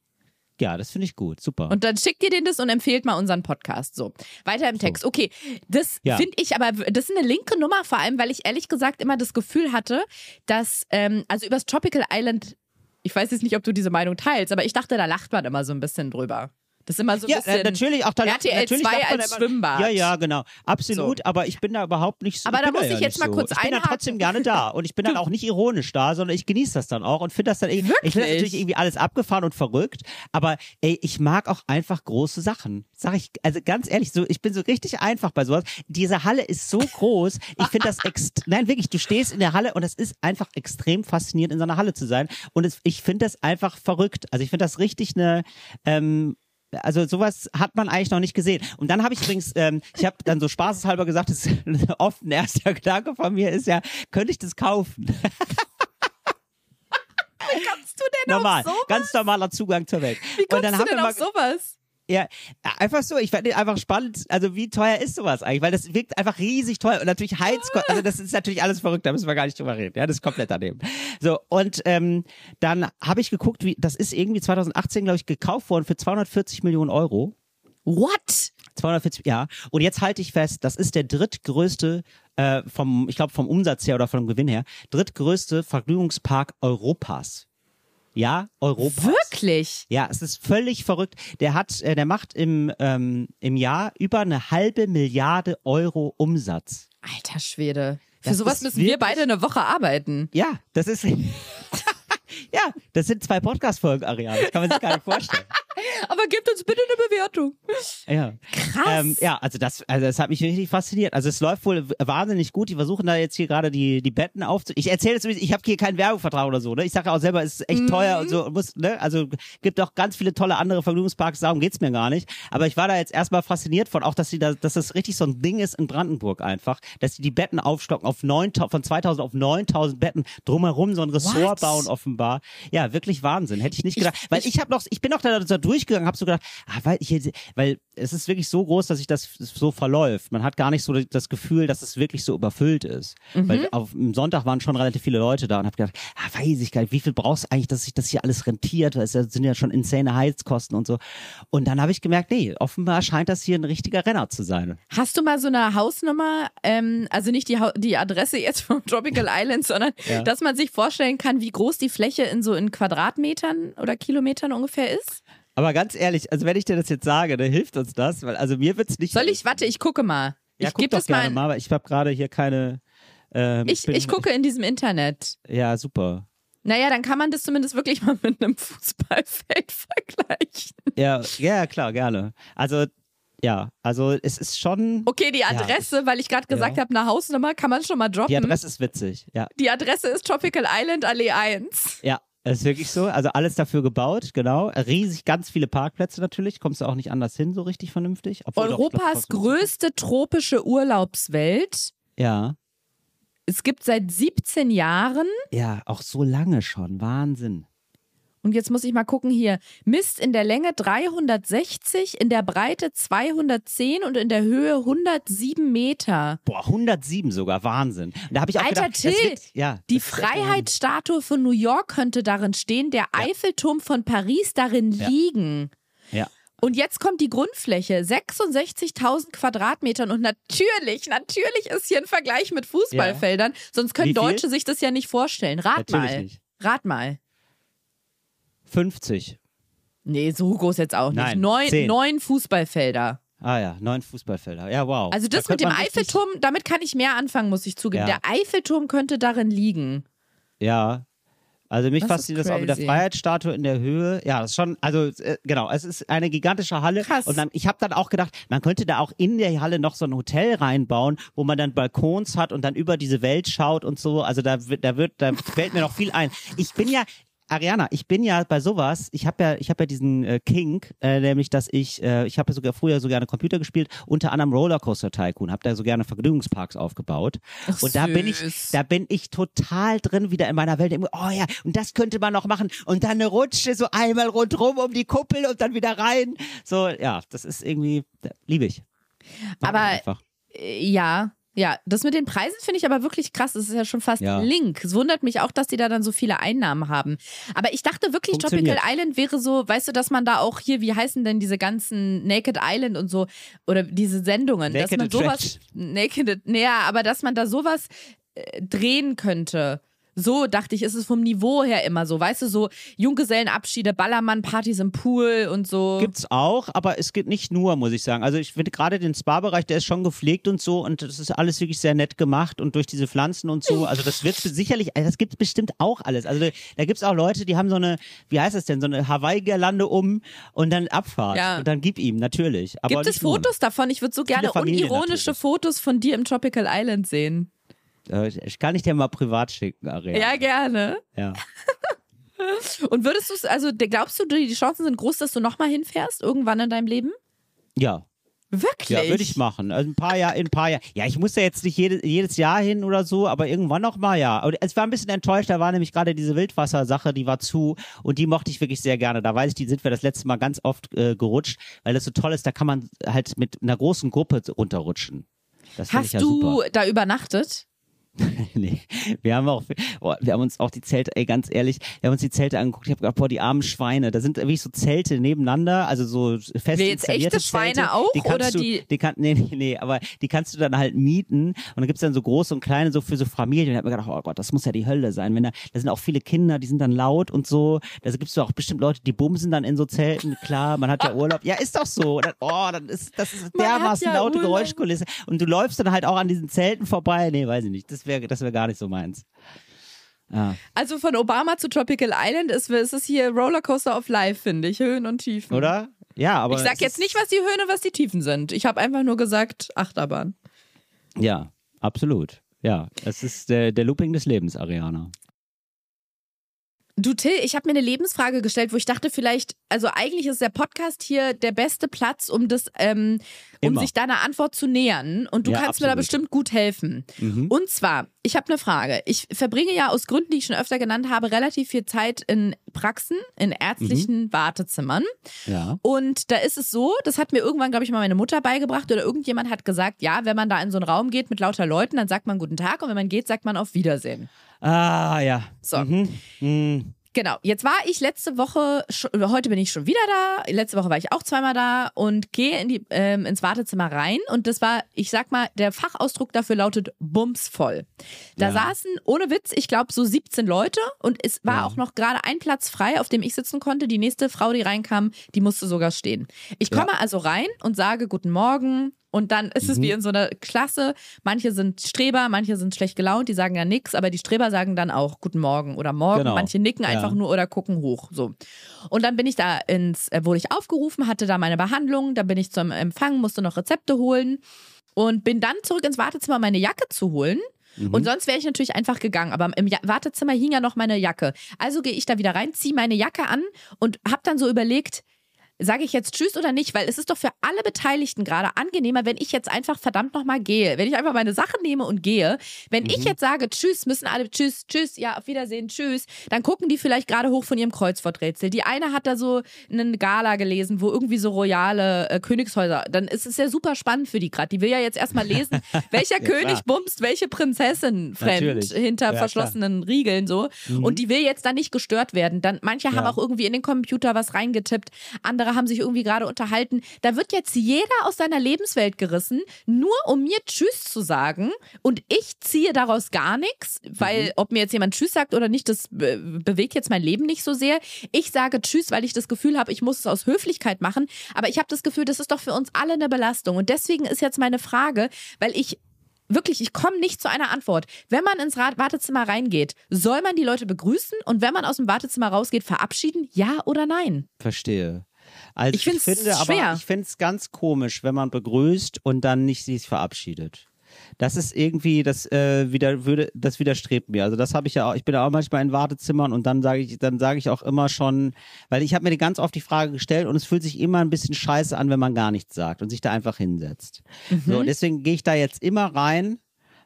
Ja, das finde ich gut, super. Und dann schickt ihr denen das und empfehlt mal unseren Podcast. So, weiter im Text. Okay, das Ja. finde ich aber, das ist eine linke Nummer, vor allem, weil ich ehrlich gesagt immer das Gefühl hatte, dass, ähm, also übers Tropical Island, ich weiß jetzt nicht, ob du diese Meinung teilst, aber ich dachte, da lacht man immer so ein bisschen drüber. Das ist immer so ein ja, bisschen. äh, natürlich auch da RTL natürlich 2 lacht man als immer- Schwimmbad. Ja, ja, genau. Absolut, aber ich bin da überhaupt nicht so. Aber ich da muss ja ich jetzt mal so. kurz Ich bin da einhaken. trotzdem gerne da und ich bin dann auch nicht ironisch da, sondern ich genieße das dann auch und finde das dann irgendwie. Ich finde das Wirklich? natürlich irgendwie alles abgefahren und verrückt, aber ey, ich mag auch einfach große Sachen. Sag ich, also ganz ehrlich, so, ich bin so richtig einfach bei sowas. Diese Halle ist so groß. Ich finde das ext nein, wirklich, du stehst in der Halle und es ist einfach extrem faszinierend, in so einer Halle zu sein. Und es, ich finde das einfach verrückt. Also ich finde das richtig eine, ähm, also sowas hat man eigentlich noch nicht gesehen. Und dann habe ich übrigens, ähm, ich habe dann so spaßeshalber gesagt, das ist oft ein erster Gedanke von mir ist ja, könnte ich das kaufen? Wie kannst du denn Normal, auf sowas? ganz normaler Zugang zur Welt. Wie Und kommst dann du denn auf sowas? Ja, einfach so, ich fand den einfach spannend, also wie teuer ist sowas eigentlich, weil das wirkt einfach riesig teuer und natürlich Heizkosten, also das ist natürlich alles verrückt, da müssen wir gar nicht drüber reden, ja, das ist komplett daneben. So, und ähm, dann habe ich geguckt, wie, das ist irgendwie 2018, glaube ich, gekauft worden für 240 Millionen Euro. What? 240, ja. Und jetzt halte ich fest, das ist der drittgrößte, äh, vom, ich glaube vom Umsatz her oder vom Gewinn her, drittgrößte Vergnügungspark Europas. Ja, Europas. Wirklich? Ja, es ist völlig verrückt. Der hat, äh, der macht im, ähm, im Jahr über eine halbe Milliarde Euro Umsatz. Alter Schwede. Für Das sowas müssen wir beide eine Woche arbeiten. Ja, das ist. Ja, das sind zwei Podcast-Folgen, Ariane. Das kann man sich gar nicht vorstellen. Aber gebt uns bitte eine Bewertung. Ja. Krass. Ähm, ja, also das, also das hat mich richtig fasziniert. Also es läuft wohl wahnsinnig gut. Die versuchen da jetzt hier gerade die, die Betten aufzu. Ich erzähle jetzt, ich habe hier keinen Werbevertrag oder so. Ne? Ich sage auch selber, es ist echt Mhm. teuer und so. und Muss, ne? Also gibt auch ganz viele tolle andere Vergnügungsparks. Darum geht's mir gar nicht. Aber ich war da jetzt erstmal fasziniert von, auch dass sie da, dass das richtig so ein Ding ist in Brandenburg einfach, dass sie die Betten aufstocken auf 9000, von 2000 auf 9000 Betten drumherum so ein Ressort What? bauen offenbar. Ja, wirklich Wahnsinn. Hätte ich nicht gedacht. Weil ich, habe noch, ich bin noch da, da durchgegangen habe so gedacht, ah, weil, ich, weil es ist wirklich so groß, dass sich das so verläuft. Man hat gar nicht so das Gefühl, dass es wirklich so überfüllt ist. Mhm. Weil auf dem Sonntag waren schon relativ viele Leute da und habe gedacht, ah, weiß ich gar nicht, wie viel brauchst du eigentlich, dass sich das hier alles rentiert? Weil es ja- sind ja schon insane Heizkosten und so. Und dann habe ich gemerkt, nee, offenbar scheint das hier ein richtiger Renner zu sein. Hast du mal so eine Hausnummer, ähm, also nicht die, Hau- die Adresse jetzt vom Tropical Island, sondern Ja. dass man sich vorstellen kann, wie groß die Fläche in so in Quadratmetern oder Kilometern ungefähr ist? Aber ganz ehrlich, also wenn ich dir das jetzt sage, dann hilft uns das, weil also mir wird's nicht. Soll ich, warte, ich gucke mal. Ja, ich gebe das gerne mal, aber ich habe gerade hier keine. Ähm, Ich, bin- ich gucke in diesem Internet. Ja, super. Naja, dann kann man das zumindest wirklich mal mit einem Fußballfeld vergleichen. Ja, ja, klar, gerne. Also, ja, also es ist schon. Okay, die Adresse, weil ich gerade gesagt Ja. habe, eine Hausnummer kann man schon mal droppen. Die Adresse ist witzig, ja. Die Adresse ist Tropical Island Allee 1. Ja, das ist wirklich so. Also alles dafür gebaut, genau. Riesig, ganz viele Parkplätze natürlich. Kommst du auch nicht anders hin, so richtig vernünftig. Obwohl doch, ich glaub, Europas größte tropische Urlaubswelt. Ja, Es gibt seit 17 Jahren, ja, auch so lange schon. Wahnsinn. Und jetzt muss ich mal gucken hier, misst in der Länge 360, in der Breite 210 und in der Höhe 107 Meter. Boah, 107 sogar, Wahnsinn. Und Da habe ich auch Alter, gedacht, Till, wird, ja, Die Freiheitsstatue von New York könnte darin stehen, der Eiffelturm von Paris darin Ja. liegen. Ja. Und jetzt kommt die Grundfläche, 66.000 Quadratmetern. Und natürlich, natürlich ist hier ein Vergleich mit Fußballfeldern. Sonst können? Deutsche sich das ja nicht vorstellen. Rat Natürlich mal. nicht. Rat mal. 50. Nee, so groß jetzt auch nicht. Nein, neun, zehn. neun Fußballfelder. Ah ja, neun Fußballfelder. Ja, wow. Also das Da mit dem Eiffelturm, damit kann ich mehr anfangen, muss ich zugeben. Ja. Der Eiffelturm könnte darin liegen. Ja. Also mich Das fasziniert das auch mit der. Freiheitsstatue in der Höhe. Ja, das ist schon, also äh, genau, es ist eine gigantische Halle. Krass. Und dann, ich habe dann auch gedacht, man könnte da auch in der Halle noch so ein Hotel reinbauen, wo man dann Balkons hat und dann über diese Welt schaut und so. Also da da wird, da fällt mir noch viel ein. Ich bin ja, Ariana, ich bin ja bei sowas, ich habe ja, ich habe ja diesen äh, Kink, äh, nämlich, dass ich, äh, ich habe ja sogar früher so gerne Computer gespielt, unter anderem Rollercoaster Tycoon, habe da so gerne Vergnügungsparks aufgebaut. Ach, und da bin ich, da bin ich total drin wieder in meiner Welt. Oh ja, und das könnte man noch machen. Und dann eine Rutsche so einmal rundrum um die Kuppel und dann wieder rein. So, ja, das ist irgendwie, liebe ich. Mag Aber-. Äh, Ja, ja. Das mit den Preisen finde ich aber wirklich krass. Das ist ja schon fast Ja. Link. Es wundert mich auch, dass die da dann so viele Einnahmen haben. Aber ich dachte wirklich. Tropical Island wäre so, weißt du, dass man da auch hier, wie heißen denn diese ganzen Naked Island und so, oder diese Sendungen, dass Naked man sowas. Naked, naja, aber dass man da sowas äh, drehen könnte. So dachte ich, ist es vom Niveau her immer so. Weißt du, so Junggesellenabschiede, Ballermann-Partys im Pool und so. Gibt's auch, aber es geht nicht nur, muss ich sagen. Also ich finde gerade den Spa-Bereich, der ist schon gepflegt und so und das ist alles wirklich sehr nett gemacht und durch diese Pflanzen und so. Also das wird sicherlich, also das gibt's bestimmt auch alles. Also da, gibt's auch Leute, die haben so eine, wie heißt das denn, so eine Hawaii-Girlande um und dann Abfahrt. Ja. Und dann gib ihm, natürlich. Aber Gibt es. Fotos davon? Ich würde so gerne unironische natürlich. Fotos von dir im Tropical Island sehen. Äh, Ich kann ich dir mal privat schicken, Ariel. Ja, gerne. ja. Und würdest du es, also glaubst du, die Chancen sind groß, dass du nochmal hinfährst, irgendwann in deinem Leben? Ja, Wirklich? ja würde ich machen. Also ein paar Jahre, in ein paar Jahren. Ja, ich muss ja jetzt nicht jede, jedes Jahr hin oder so, aber irgendwann noch mal, ja. Und es war ein bisschen enttäuscht, da war nämlich gerade diese Wildwassersache, die war zu und die mochte ich wirklich sehr gerne. Da weiß ich, die sind wir das letzte Mal ganz oft äh, gerutscht, weil das so toll ist, da kann man halt mit einer großen Gruppe runterrutschen. Das Hast ja du super. da übernachtet? nee. Wir haben auch, boah, wir haben uns auch die Zelte, ey, ganz ehrlich, wir haben uns die Zelte angeguckt. Ich habe gedacht, boah, die armen Schweine. Da sind wirklich so Zelte nebeneinander, also so fest Wir jetzt echte Schweine Zelte. auch, die oder du, die- Die kann, nee, nee, nee, aber die kannst du dann halt mieten und dann gibt's dann so große und kleine so für so Familien. Und ich habe mir gedacht, oh Gott, das muss ja die Hölle sein. Wenn da, da sind auch viele Kinder, die sind dann laut und so. Da gibt's doch auch bestimmt Leute, die bumsen dann in so Zelten. Klar, man hat ja Urlaub. Ja, ist doch so. Dann, oh, dann ist, das ist dermaßen ja laute Urlaub. Geräuschkulisse. Und du läufst dann halt auch an diesen Zelten vorbei. Nee, weiß ich nicht. Das wäre, das wäre gar nicht so meins. Ja. Also von Obama zu Tropical Island ist, ist es hier Rollercoaster of Life, finde ich. Höhen und Tiefen. Oder? Ja, aber. ich sag jetzt nicht, was die Höhen und was die Tiefen sind. Ich habe einfach nur gesagt, Achterbahn. Ja, absolut. Ja, es ist der, der Looping des Lebens, Ariana. Du Till, ich habe mir eine Lebensfrage gestellt, wo ich dachte vielleicht, also eigentlich ist der Podcast hier der beste Platz, um das, ähm, um Immer. sich deiner Antwort zu nähern. Und du Ja, kannst mir da absolut. bestimmt gut helfen. Mhm. Und zwar, ich habe eine Frage. Ich verbringe ja aus Gründen, die ich schon öfter genannt habe, relativ viel Zeit in Praxen, in ärztlichen Mhm. Wartezimmern. Ja. Und da ist es so, das hat mir irgendwann, glaube ich, mal meine Mutter beigebracht oder irgendjemand hat gesagt, ja, wenn man da in so einen Raum geht mit lauter Leuten, dann sagt man guten Tag und wenn man geht, sagt man auf Wiedersehen. Ah, ja. So. Mhm. Mhm. Genau, jetzt war ich letzte Woche, heute bin ich schon wieder da, letzte Woche war ich auch zweimal da und gehe in die, ähm, ins Wartezimmer rein und das war, ich sag mal, der Fachausdruck dafür lautet bumsvoll. Da Ja. saßen, ohne Witz, ich glaube so 17 Leute und es war Ja. auch noch gerade ein Platz frei, auf dem ich sitzen konnte. Die nächste Frau, die reinkam, die musste sogar stehen. Ich Ja. komme also rein und sage Guten Morgen, und dann ist Mhm. es wie in so einer Klasse. Manche sind Streber, manche sind schlecht gelaunt, die sagen ja nichts, aber die Streber sagen dann auch Guten Morgen oder Morgen. Genau. Manche nicken Ja. einfach nur oder gucken hoch. So. Und dann bin ich da ins, äh, wurde ich aufgerufen, hatte da meine Behandlung, dann bin ich zum Empfang, musste noch Rezepte holen und bin dann zurück ins Wartezimmer, meine Jacke zu holen. Mhm. Und sonst wäre ich natürlich einfach gegangen. Aber im ja Wartezimmer hing ja noch meine Jacke. Also gehe ich da wieder rein, ziehe meine Jacke an und habe dann so überlegt, Sage ich jetzt Tschüss oder nicht? Weil es ist doch für alle Beteiligten gerade angenehmer, wenn ich jetzt einfach verdammt nochmal gehe. Wenn ich einfach meine Sachen nehme und gehe. Wenn ich jetzt sage Tschüss, müssen alle Tschüss, Tschüss, ja, auf Wiedersehen, Tschüss. Dann gucken die vielleicht gerade hoch von ihrem Kreuzworträtsel. Die eine hat da so einen Gala gelesen, wo irgendwie so royale äh, Königshäuser. Dann ist es ja super spannend für die gerade. Die will ja jetzt erstmal lesen, welcher König klar. bumst welche Prinzessin fremd Natürlich. hinter Ja, klar. verschlossenen Riegeln so. Und die will jetzt da nicht gestört werden. Dann manche haben Ja. auch irgendwie in den Computer was reingetippt, andere haben sich irgendwie gerade unterhalten. Da wird jetzt jeder aus seiner Lebenswelt gerissen, nur um mir Tschüss zu sagen. Und ich ziehe daraus gar nichts, weil ob mir jetzt jemand Tschüss sagt oder nicht, das be bewegt jetzt mein Leben nicht so sehr. Ich sage Tschüss, weil ich das Gefühl habe, ich muss es aus Höflichkeit machen. Aber ich habe das Gefühl, das ist doch für uns alle eine Belastung. Und deswegen ist jetzt meine Frage, weil ich Wirklich, ich komme nicht zu einer Antwort. Wenn man ins Wartezimmer reingeht, soll man die Leute begrüßen und wenn man aus dem Wartezimmer rausgeht, verabschieden? Ja oder nein? Verstehe. Also Ich find's finde schwer. aber, ich finde es ganz komisch, wenn man begrüßt und dann nicht sich verabschiedet. Das ist irgendwie, das äh, wieder würde, das widerstrebt mir. Also das habe ich ja auch. Ich bin ja auch manchmal in Wartezimmern und dann sage ich, dann sage ich auch immer schon, weil ich habe mir ganz oft die Frage gestellt und es fühlt sich immer ein bisschen scheiße an, wenn man gar nichts sagt und sich da einfach hinsetzt. Mhm. So, deswegen gehe ich da jetzt immer rein.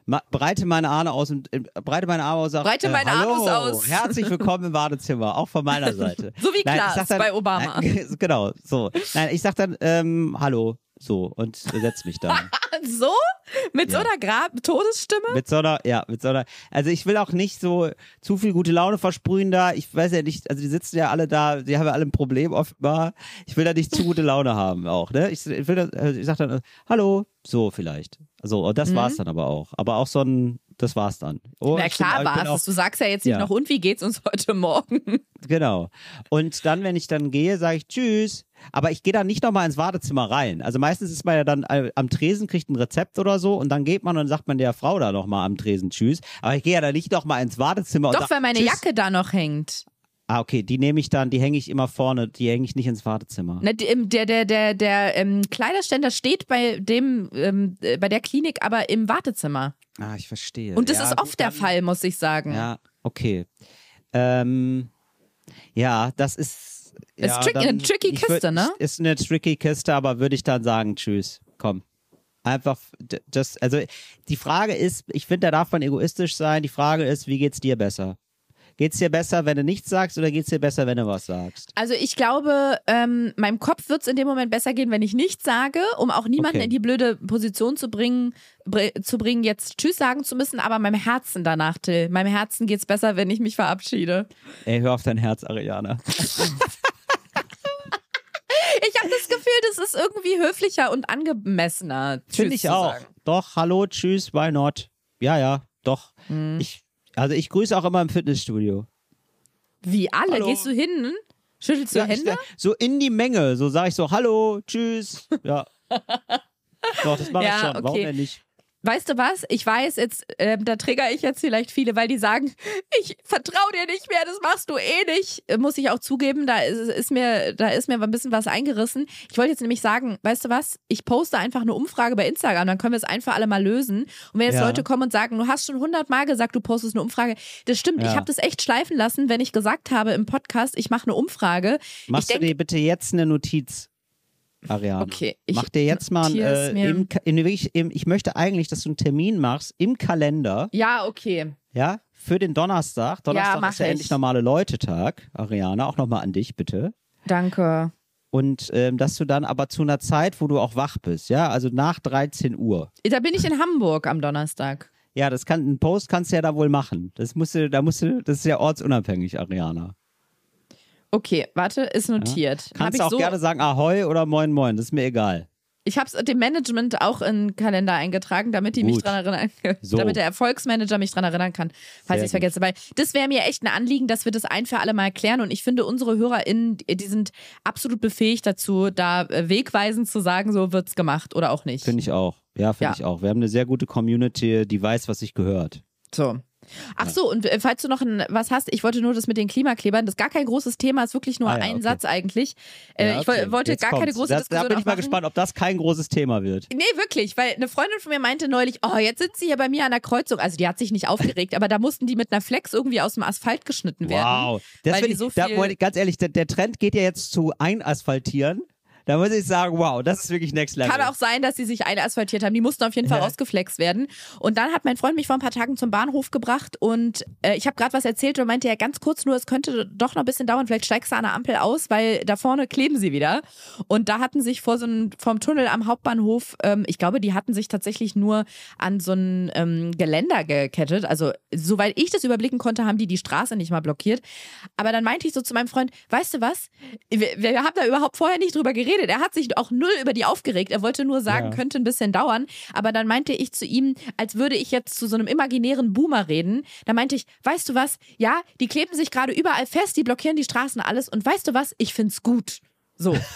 Breite meine Arme aus und äh, breite meine Arme aus. sag, Breite meine hallo, Arme aus. Herzlich willkommen im Wartezimmer, auch von meiner Seite. So wie Klaas bei Obama. Nein, genau, so. Nein, ich sag dann, ähm, hallo, so, und setz mich dann. So? Mit so Ja. einer Grab Todesstimme? mit so einer, ja, mit so einer, also ich will auch nicht so zu viel gute Laune versprühen da. Ich weiß ja nicht, also die sitzen ja alle da, die haben ja alle ein Problem offenbar. Ich will da nicht zu gute Laune haben auch, ne? Ich, ich will, dann, äh, ich sag dann, äh, hallo, so vielleicht. So, und das Mhm. war's dann aber auch. Aber auch so ein, das war's dann. Oh, Na klar bin war auch- es. Du sagst ja jetzt nicht Ja. noch, und wie geht's uns heute Morgen? Genau. Und dann, wenn ich dann gehe, sage ich Tschüss. Aber ich gehe dann nicht nochmal ins Wartezimmer rein. Also meistens ist man ja dann äh, am Tresen, kriegt ein Rezept oder so und dann geht man und sagt man der Frau da nochmal am Tresen Tschüss. Aber ich gehe ja dann nicht nochmal ins Wartezimmer und Doch, sag, weil meine Tschüss. Jacke da noch hängt. Ah, okay, die nehme ich dann, die hänge ich immer vorne, die hänge ich nicht ins Wartezimmer. Na, im- Der, der, der, der ähm, Kleiderständer steht bei dem, ähm, äh, bei der Klinik aber im Wartezimmer. Ah, ich verstehe. Und das ja, ist gut, oft der dann- Fall, muss ich sagen. Ja, okay. Ähm, ja, das ist. Ist ja, dann- eine tricky Kiste, ne? Ist eine tricky Kiste, aber würde ich dann sagen, tschüss, komm. Einfach, das, also die Frage ist, ich finde, da darf man egoistisch sein. Die Frage ist, wie geht's dir besser? Geht's dir besser, wenn du nichts sagst, oder geht's dir besser, wenn du was sagst? Also ich glaube, ähm, meinem Kopf wird es in dem Moment besser gehen, wenn ich nichts sage, um auch niemanden Okay. in die blöde Position zu bringen, br zu bringen, jetzt Tschüss sagen zu müssen, aber meinem Herzen danach, Till. Meinem Herzen geht's besser, wenn ich mich verabschiede. Ey, hör auf dein Herz, Ariana. Ich habe das Gefühl, das ist irgendwie höflicher und angemessener. Tschüss Finde ich auch. Sagen. Doch, hallo, tschüss, why not? Ja, ja, doch. Hm. Ich, also ich grüße auch immer im Fitnessstudio. Wie alle? Hallo. Gehst du hin? Schüttelst du Ja, ich, Hände? so in die Menge, so sage ich so, hallo, tschüss. Ja. Doch, das mache Ja, ich schon. Warum okay. denn nicht? Weißt du was? Ich weiß, jetzt, äh, da trigger ich jetzt vielleicht viele, weil die sagen, ich vertraue dir nicht mehr, das machst du eh nicht. Äh, Muss ich auch zugeben, da ist, ist mir, da ist mir ein bisschen was eingerissen. Ich wollte jetzt nämlich sagen, weißt du was? Ich poste einfach eine Umfrage bei Instagram, dann können wir es einfach alle mal lösen. Und wenn jetzt Ja. Leute kommen und sagen, du hast schon hundertmal gesagt, du postest eine Umfrage, das stimmt. Ich Ja. habe das echt schleifen lassen, wenn ich gesagt habe im Podcast, ich mache eine Umfrage. Machst ich du denk- dir bitte jetzt eine Notiz, Ariane? Okay, ich Mach dir jetzt mal, äh, im, in, im, ich möchte eigentlich, dass du einen Termin machst im Kalender, Ja, okay. ja, für den Donnerstag. Donnerstag mach ist ja ich. endlich normale Leute-Tag. Ariane, auch nochmal an dich bitte. Danke. Und ähm, dass du dann aber zu einer Zeit, wo du auch wach bist, ja, also nach 13 Uhr. Da bin ich in Hamburg am Donnerstag. Ja, das kann, einen Post kannst du ja da wohl machen. Das musst du, da musst du, das ist ja ortsunabhängig, Ariana. Okay, warte, ist notiert. Hab Kannst auch so, gerne sagen Ahoi oder Moin Moin, das ist mir egal. Ich habe es dem Management auch in den Kalender eingetragen, damit die mich dran erinnern, So. damit der Erfolgsmanager mich dran erinnern kann, falls ich es vergesse. Weil das wäre mir echt ein Anliegen, dass wir das ein für alle mal erklären. Und ich finde, unsere HörerInnen, die sind absolut befähigt dazu, da äh, wegweisend zu sagen, so wird's gemacht oder auch nicht. Finde ich auch. Ja, finde Ja. ich auch. Wir haben eine sehr gute Community, die weiß, was sich gehört. So. Ach so, und äh, falls du noch ein, was hast, ich wollte nur das mit den Klimaklebern, das ist gar kein großes Thema, ist wirklich nur Ah ja, ein okay. Satz eigentlich. Äh, Ja, ich okay. wollte Jetzt gar keine kommt's. große das, Diskussion Da bin ich mal aufmachen. gespannt, ob das kein großes Thema wird. Nee, wirklich, weil eine Freundin von mir meinte neulich, oh, jetzt sind sie hier bei mir an der Kreuzung. Also die hat sich nicht aufgeregt, aber da mussten die mit einer Flex irgendwie aus dem Asphalt geschnitten werden. Wow. Das weil ich, so da, viel- ich- ganz ehrlich, der, der Trend geht ja jetzt zu Einasphaltieren. Da muss ich sagen, wow, das ist wirklich Next Level. Kann auch sein, dass sie sich eine asphaltiert haben. Die mussten auf jeden Fall Ja. rausgeflext werden. Und dann hat mein Freund mich vor ein paar Tagen zum Bahnhof gebracht und äh, ich habe gerade was erzählt und meinte ja ganz kurz nur, es könnte doch noch ein bisschen dauern. Vielleicht steigst du an der Ampel aus, weil da vorne kleben sie wieder. Und da hatten sich vor so einem, vom Tunnel am Hauptbahnhof, ähm, ich glaube, die hatten sich tatsächlich nur an so ein ähm, Geländer gekettet. Also, soweit ich das überblicken konnte, haben die die Straße nicht mal blockiert. Aber dann meinte ich so zu meinem Freund, weißt du was? Wir, wir haben da überhaupt vorher nicht drüber geredet. Er hat sich auch null über die aufgeregt. Er wollte nur sagen, Ja. könnte ein bisschen dauern. Aber dann meinte ich zu ihm, als würde ich jetzt zu so einem imaginären Boomer reden. Da meinte ich, weißt du was? Ja, die kleben sich gerade überall fest, die blockieren die Straßen alles. Und weißt du was? Ich find's gut. So.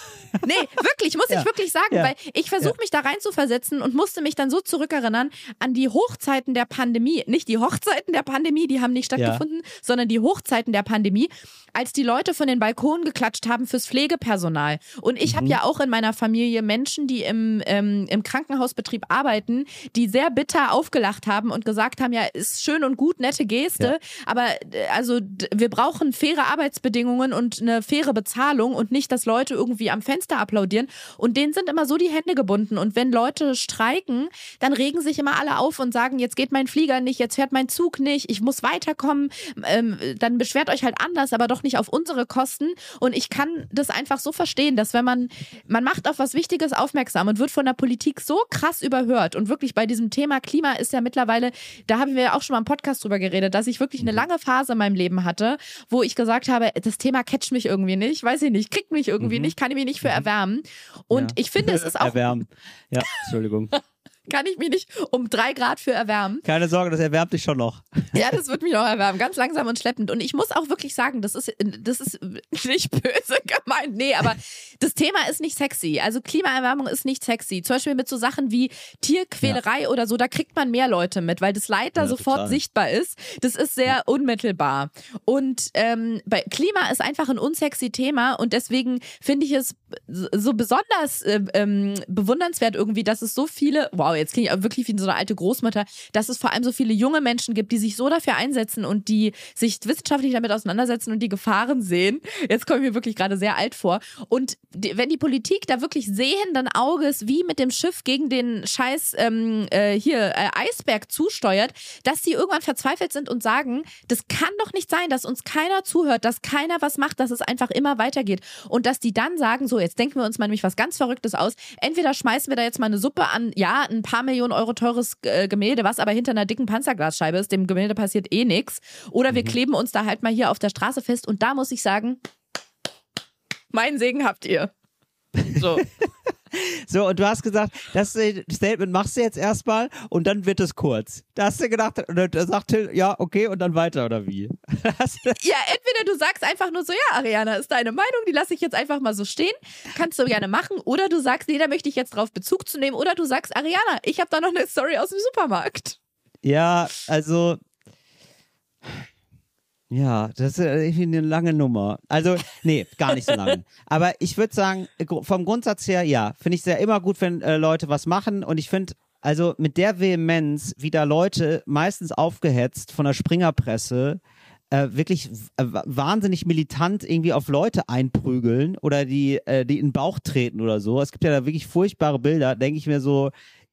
Nee, wirklich, muss Ja. ich wirklich sagen, Ja. weil ich versuche mich da rein zu versetzen und musste mich dann so zurückerinnern an die Hochzeiten der Pandemie. Nicht die Hochzeiten der Pandemie, die haben nicht stattgefunden, sondern die Hochzeiten der Pandemie, als die Leute von den Balkonen geklatscht haben fürs Pflegepersonal. Und ich Mhm. habe ja auch in meiner Familie Menschen, die im, ähm, im Krankenhausbetrieb arbeiten, die sehr bitter aufgelacht haben und gesagt haben, ja, ist schön und gut, nette Geste, aber äh, also wir brauchen faire Arbeitsbedingungen und eine faire Bezahlung und nicht, dass Leute irgendwie am Fenster applaudieren. Und denen sind immer so die Hände gebunden. Und wenn Leute streiken, dann regen sich immer alle auf und sagen, jetzt geht mein Flieger nicht, jetzt fährt mein Zug nicht, ich muss weiterkommen. Ähm, dann beschwert euch halt anders, aber doch nicht auf unsere Kosten. Und ich kann das einfach so verstehen, dass wenn man, man macht auf was Wichtiges aufmerksam und wird von der Politik so krass überhört und wirklich bei diesem Thema Klima ist ja mittlerweile, da haben wir ja auch schon mal im Podcast drüber geredet, dass ich wirklich eine lange Phase in meinem Leben hatte, wo ich gesagt habe, das Thema catcht mich irgendwie nicht, weiß ich nicht, kriegt mich irgendwie nicht, kann ich mich nicht für erwärmen. Und Ja. ich finde, es ist auch, Erwärmen. Ja, Entschuldigung. kann ich mich nicht um drei Grad für erwärmen. Keine Sorge, das erwärmt dich schon noch. Ja, das wird mich noch erwärmen, ganz langsam und schleppend. Und ich muss auch wirklich sagen, das ist, das ist nicht böse gemeint, nee, aber das Thema ist nicht sexy. Also Klimaerwärmung ist nicht sexy. Zum Beispiel mit so Sachen wie Tierquälerei oder so, da kriegt man mehr Leute mit, weil das Leid da Ja, sofort total. sichtbar ist. Das ist sehr unmittelbar. Und ähm, bei Klima ist einfach ein unsexy Thema und deswegen finde ich es so besonders äh, ähm, bewundernswert irgendwie, dass es so viele, wow, jetzt klinge ich auch wirklich wie so eine alte Großmutter, dass es vor allem so viele junge Menschen gibt, die sich so dafür einsetzen und die sich wissenschaftlich damit auseinandersetzen und die Gefahren sehen. Jetzt komme ich mir wirklich gerade sehr alt vor. Und die, wenn die Politik da wirklich sehenden Auges wie mit dem Schiff gegen den scheiß ähm, äh, hier äh, Eisberg zusteuert, dass die irgendwann verzweifelt sind und sagen, das kann doch nicht sein, dass uns keiner zuhört, dass keiner was macht, dass es einfach immer weitergeht. Und dass die dann sagen, so, jetzt denken wir uns mal nämlich was ganz Verrücktes aus. Entweder schmeißen wir da jetzt mal eine Suppe an, ja, ein paar Millionen Euro teures äh, Gemälde, was aber hinter einer dicken Panzerglasscheibe ist, dem Gemälde passiert eh nichts. Oder wir kleben uns da halt mal hier auf der Straße fest. Und da muss ich sagen, meinen Segen habt ihr. So. So, und du hast gesagt, das Statement machst du jetzt erstmal und dann wird es kurz. Da hast du gedacht, und dann sagt Till, ja, okay, und dann weiter, oder wie? Ja, entweder du sagst einfach nur so, ja, Ariana, ist deine Meinung, die lasse ich jetzt einfach mal so stehen. Kannst du gerne machen. Oder du sagst, nee, da möchte ich jetzt drauf Bezug zu nehmen. Oder du sagst, Ariana, ich habe da noch eine Story aus dem Supermarkt. ja, also. Ja, das ist irgendwie eine lange Nummer. Also, nee, gar nicht so lange. Aber ich würde sagen, vom Grundsatz her, ja, finde ich sehr immer gut, wenn äh, Leute was machen. Und ich finde, also mit der Vehemenz, wie da Leute meistens aufgehetzt von der Springerpresse äh, wirklich äh, wahnsinnig militant irgendwie auf Leute einprügeln oder die, äh, die in den Bauch treten oder so. Es gibt ja da wirklich furchtbare Bilder, denke ich mir so,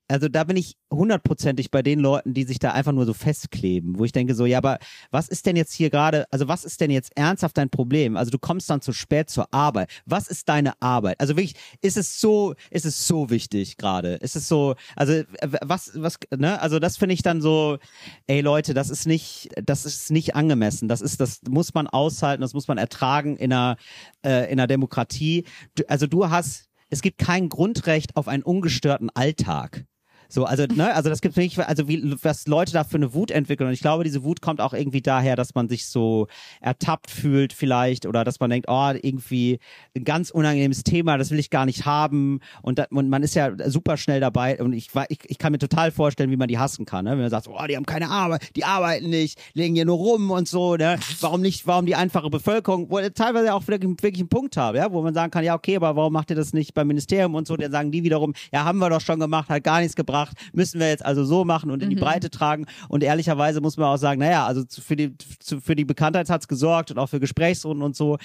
also da bin ich hundertprozentig bei den Leuten, die sich da einfach nur so festkleben, wo ich denke so, ja, aber was ist denn jetzt hier gerade, also was ist denn jetzt ernsthaft dein Problem? Also du kommst dann zu spät zur Arbeit. Was ist deine Arbeit? Also wirklich, ist es so, ist es so wichtig gerade? Ist es so, also äh, was, was, ne? Also das finde ich dann so, ey Leute, das ist nicht, das ist nicht angemessen. Das ist, das muss man aushalten, das muss man ertragen in einer, äh, in einer Demokratie. Du, also du hast, es gibt kein Grundrecht auf einen ungestörten Alltag. So, also, ne, also das gibt nicht, also wie, was Leute da für eine Wut entwickeln. Und ich glaube, diese Wut kommt auch irgendwie daher, dass man sich so ertappt fühlt vielleicht oder dass man denkt, oh, irgendwie ein ganz unangenehmes Thema, das will ich gar nicht haben. Und, da, und man ist ja super schnell dabei. Und ich, ich, ich kann mir total vorstellen, wie man die hassen kann, ne? Wenn man sagt, oh, die haben keine Arbeit, die arbeiten nicht, legen hier nur rum und so, ne? Warum nicht, warum die einfache Bevölkerung, wo teilweise auch wirklich, wirklich einen Punkt haben, ja, wo man sagen kann, ja, okay, aber warum macht ihr das nicht beim Ministerium und so? Dann sagen die wiederum, ja, haben wir doch schon gemacht, hat gar nichts gebracht, müssen wir jetzt also so machen und in die Breite tragen. Und ehrlicherweise muss man auch sagen, naja, also für die, für die Bekanntheit hat's gesorgt und auch für Gesprächsrunden und so.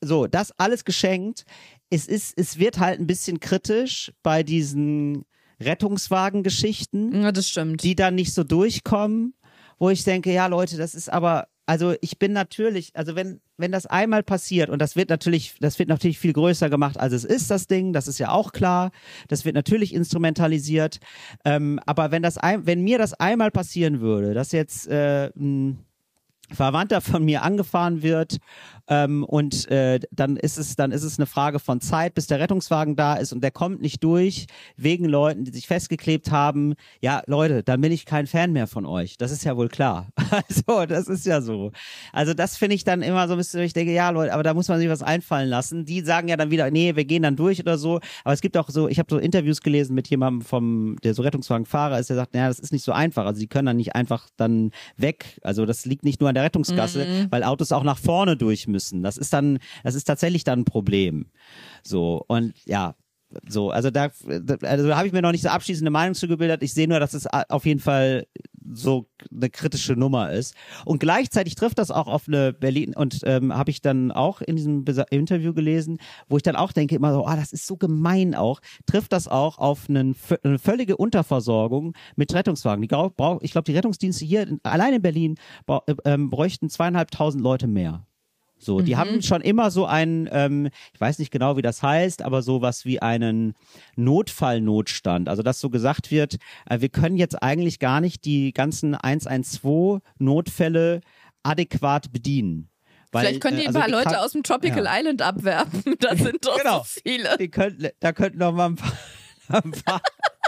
So, das alles geschenkt. Es ist, es wird halt ein bisschen kritisch bei diesen Rettungswagengeschichten Ja, das stimmt. die dann nicht so durchkommen, wo ich denke, ja Leute, das ist aber, also ich bin natürlich, also wenn, wenn das einmal passiert und das wird natürlich, das wird natürlich viel größer gemacht, als es ist, das Ding, das ist ja auch klar, das wird natürlich instrumentalisiert, ähm, aber wenn das, ein, wenn mir das einmal passieren würde, dass jetzt äh, ein Verwandter von mir angefahren wird ähm, und äh, dann ist es dann ist es eine Frage von Zeit, bis der Rettungswagen da ist und der kommt nicht durch wegen Leuten, die sich festgeklebt haben. Ja, Leute, dann bin ich kein Fan mehr von euch. Das ist ja wohl klar. Also das ist ja so. Also das finde ich dann immer so ein bisschen. Ich denke, ja Leute, aber da muss man sich was einfallen lassen. Die sagen ja dann wieder, nee, wir gehen dann durch oder so. Aber es gibt auch so, ich habe so Interviews gelesen mit jemandem vom, der so Rettungswagenfahrer ist, der sagt, naja, das ist nicht so einfach. Also die können dann nicht einfach dann weg. Also das liegt nicht nur an der Rettungsgasse, weil Autos auch nach vorne durch müssen. Das ist dann, das ist tatsächlich dann ein Problem. So und ja. So, also da, also da habe ich mir noch nicht so abschließende Meinung zu gebildet. Ich sehe nur, dass es auf jeden Fall so eine kritische Nummer ist. Und gleichzeitig trifft das auch auf eine Berlin und ähm, habe ich dann auch in diesem Interview gelesen, wo ich dann auch denke immer so, ah, das ist so gemein auch. Trifft das auch auf einen, eine völlige Unterversorgung mit Rettungswagen. Ich glaube, die Rettungsdienste hier in, allein in Berlin äh, ähm, bräuchten zweieinhalbtausend Leute mehr. So, die haben schon immer so einen, ähm, ich weiß nicht genau, wie das heißt, aber sowas wie einen Notfallnotstand. Also, dass so gesagt wird, äh, wir können jetzt eigentlich gar nicht die ganzen 112 Notfälle adäquat bedienen. Weil, Vielleicht können die äh, ein also paar Leute aus dem Tropical Ja. Island abwerfen. Da sind doch Genau. so viele. die könnten, da könnten noch mal ein paar, ein paar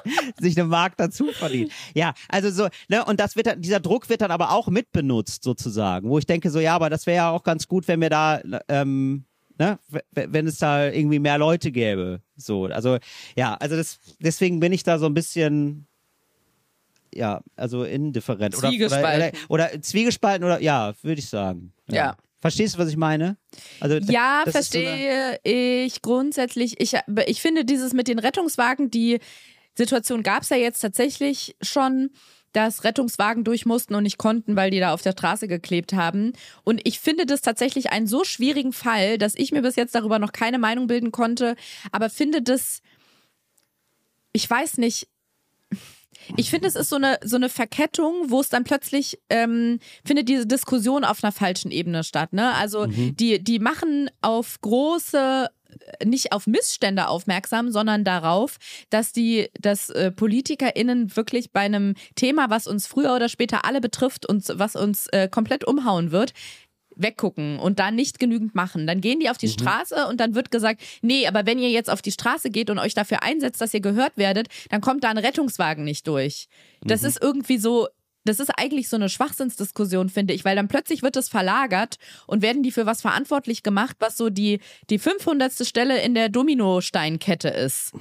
sich eine Mark dazu verdienen. Ja, also so, ne, und das wird dann, dieser Druck wird dann aber auch mitbenutzt sozusagen, wo ich denke so, ja, aber das wäre ja auch ganz gut, wenn wir da, ähm, ne, wenn es da irgendwie mehr Leute gäbe. So, also, ja, also das, deswegen bin ich da so ein bisschen, ja, also indifferent. Oder, oder, Zwiegespalten. oder, oder zwiegespalten oder, ja, würde ich sagen. Ja. Verstehst du, was ich meine? Also, Ja, ist so verstehe ich grundsätzlich. Ich, ich finde dieses mit den Rettungswagen, die Situation gab es ja jetzt tatsächlich schon, dass Rettungswagen durch mussten und nicht konnten, weil die da auf der Straße geklebt haben. Und ich finde das tatsächlich einen so schwierigen Fall, dass ich mir bis jetzt darüber noch keine Meinung bilden konnte, aber finde das, ich weiß nicht, ich finde, es ist so eine, so eine Verkettung, wo es dann plötzlich ähm, findet diese Diskussion auf einer falschen Ebene statt. Ne? Also die, die machen auf große nicht auf Missstände aufmerksam, sondern darauf, dass die, dass äh, PolitikerInnen wirklich bei einem Thema, was uns früher oder später alle betrifft und was uns äh, komplett umhauen wird, weggucken und da nicht genügend machen. Dann gehen die auf die Mhm. Straße und dann wird gesagt, nee, aber wenn ihr jetzt auf die Straße geht und euch dafür einsetzt, dass ihr gehört werdet, dann kommt da ein Rettungswagen nicht durch. Das Mhm. ist irgendwie so, das ist eigentlich so eine Schwachsinnsdiskussion, finde ich, weil dann plötzlich wird es verlagert und werden die für was verantwortlich gemacht, was so die, die 500. Stelle in der Dominosteinkette ist.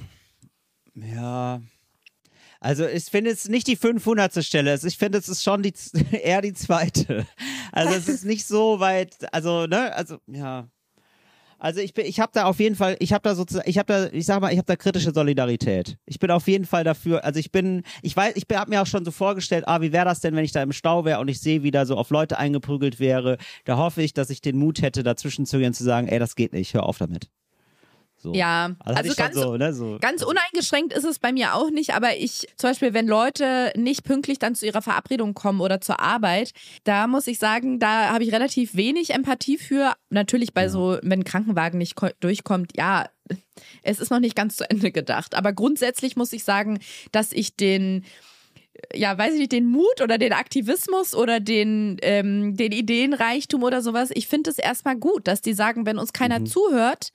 Ja. Also ich finde es nicht die 500. Stelle. Ich finde es ist schon die, eher die zweite. Also es ist nicht so weit. Also ne, also ja. Also ich bin, ich habe da auf jeden Fall, ich habe da sozusagen, ich habe da, ich sag mal, ich habe da kritische Solidarität. Ich bin auf jeden Fall dafür. Also ich bin, ich weiß, ich habe mir auch schon so vorgestellt, ah, wie wäre das denn, wenn ich da im Stau wäre und ich sehe, wie da so auf Leute eingeprügelt wäre. Da hoffe ich, dass ich den Mut hätte, dazwischen zu gehen, zu sagen, ey, das geht nicht, hör auf damit. So. Ja, also, also ganz, so, ne, so. Ganz uneingeschränkt ist es bei mir auch nicht, aber ich, zum Beispiel, wenn Leute nicht pünktlich dann zu ihrer Verabredung kommen oder zur Arbeit, da muss ich sagen, da habe ich relativ wenig Empathie für. Natürlich bei so, wenn ein Krankenwagen nicht ko- durchkommt, ja, es ist noch nicht ganz zu Ende gedacht. Aber grundsätzlich muss ich sagen, dass ich den ja, weiß ich nicht, den Mut oder den Aktivismus oder den, ähm, den Ideenreichtum oder sowas. Ich finde es erstmal gut, dass die sagen, wenn uns keiner zuhört,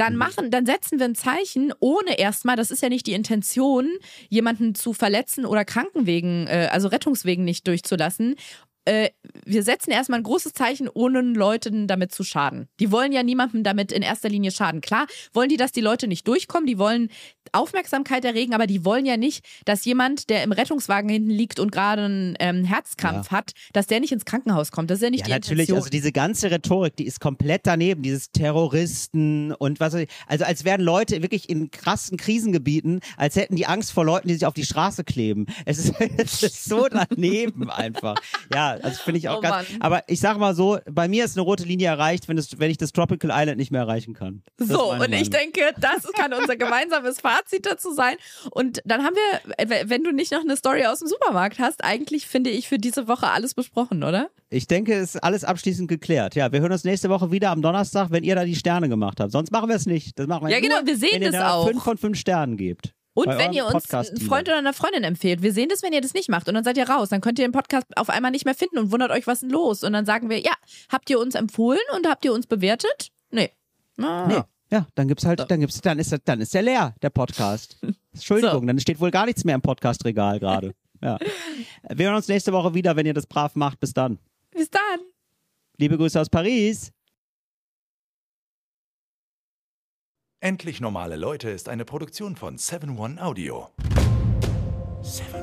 dann machen, dann setzen wir ein Zeichen, ohne erstmal, das ist ja nicht die Intention, jemanden zu verletzen oder Krankenwegen, äh, also Rettungswegen nicht durchzulassen. Äh, wir setzen erstmal ein großes Zeichen, ohne Leuten damit zu schaden. Die wollen ja niemandem damit in erster Linie schaden. Klar, wollen die, dass die Leute nicht durchkommen, die wollen Aufmerksamkeit erregen, aber die wollen ja nicht, dass jemand, der im Rettungswagen hinten liegt und gerade einen ähm, Herzkrampf hat, dass der nicht ins Krankenhaus kommt. Das ist ja nicht Ja, die natürlich, Intention. also diese ganze Rhetorik, die ist komplett daneben, dieses Terroristen und was weiß ich, also als wären Leute wirklich in krassen Krisengebieten, als hätten die Angst vor Leuten, die sich auf die Straße kleben. Es ist, es ist so daneben einfach. Ja, also finde ich auch Oh ganz, Mann. aber ich sag mal so, bei mir ist eine rote Linie erreicht, wenn, es, wenn ich das Tropical Island nicht mehr erreichen kann. Das So, und ich Meinung. denke, das kann unser gemeinsames Fazit dazu sein. Und dann haben wir, wenn du nicht noch eine Story aus dem Supermarkt hast, eigentlich finde ich für diese Woche alles besprochen, oder? Ich denke, es ist alles abschließend geklärt. Ja, wir hören uns nächste Woche wieder am Donnerstag, wenn ihr da die Sterne gemacht habt. Sonst machen wir es nicht. Das machen wir Ja, nur, genau, wir sehen wenn ihr das da auch. fünf von fünf Sternen gebt. Und wenn ihr uns einen Freund oder eine Freundin empfehlt, wir sehen das, wenn ihr das nicht macht und dann seid ihr raus. Dann könnt ihr den Podcast auf einmal nicht mehr finden und wundert euch, was ist denn los? Und dann sagen wir, ja, habt ihr uns empfohlen und habt ihr uns bewertet? Nee. Ah. Nee. Ja, dann gibt's halt, dann gibt's, dann ist, dann ist der leer, der Podcast. Entschuldigung, So. dann steht wohl gar nichts mehr im Podcastregal gerade. Ja. Wir hören uns nächste Woche wieder, wenn ihr das brav macht. Bis dann. Bis dann. Liebe Grüße aus Paris. Endlich normale Leute ist eine Produktion von 7-One Audio. 7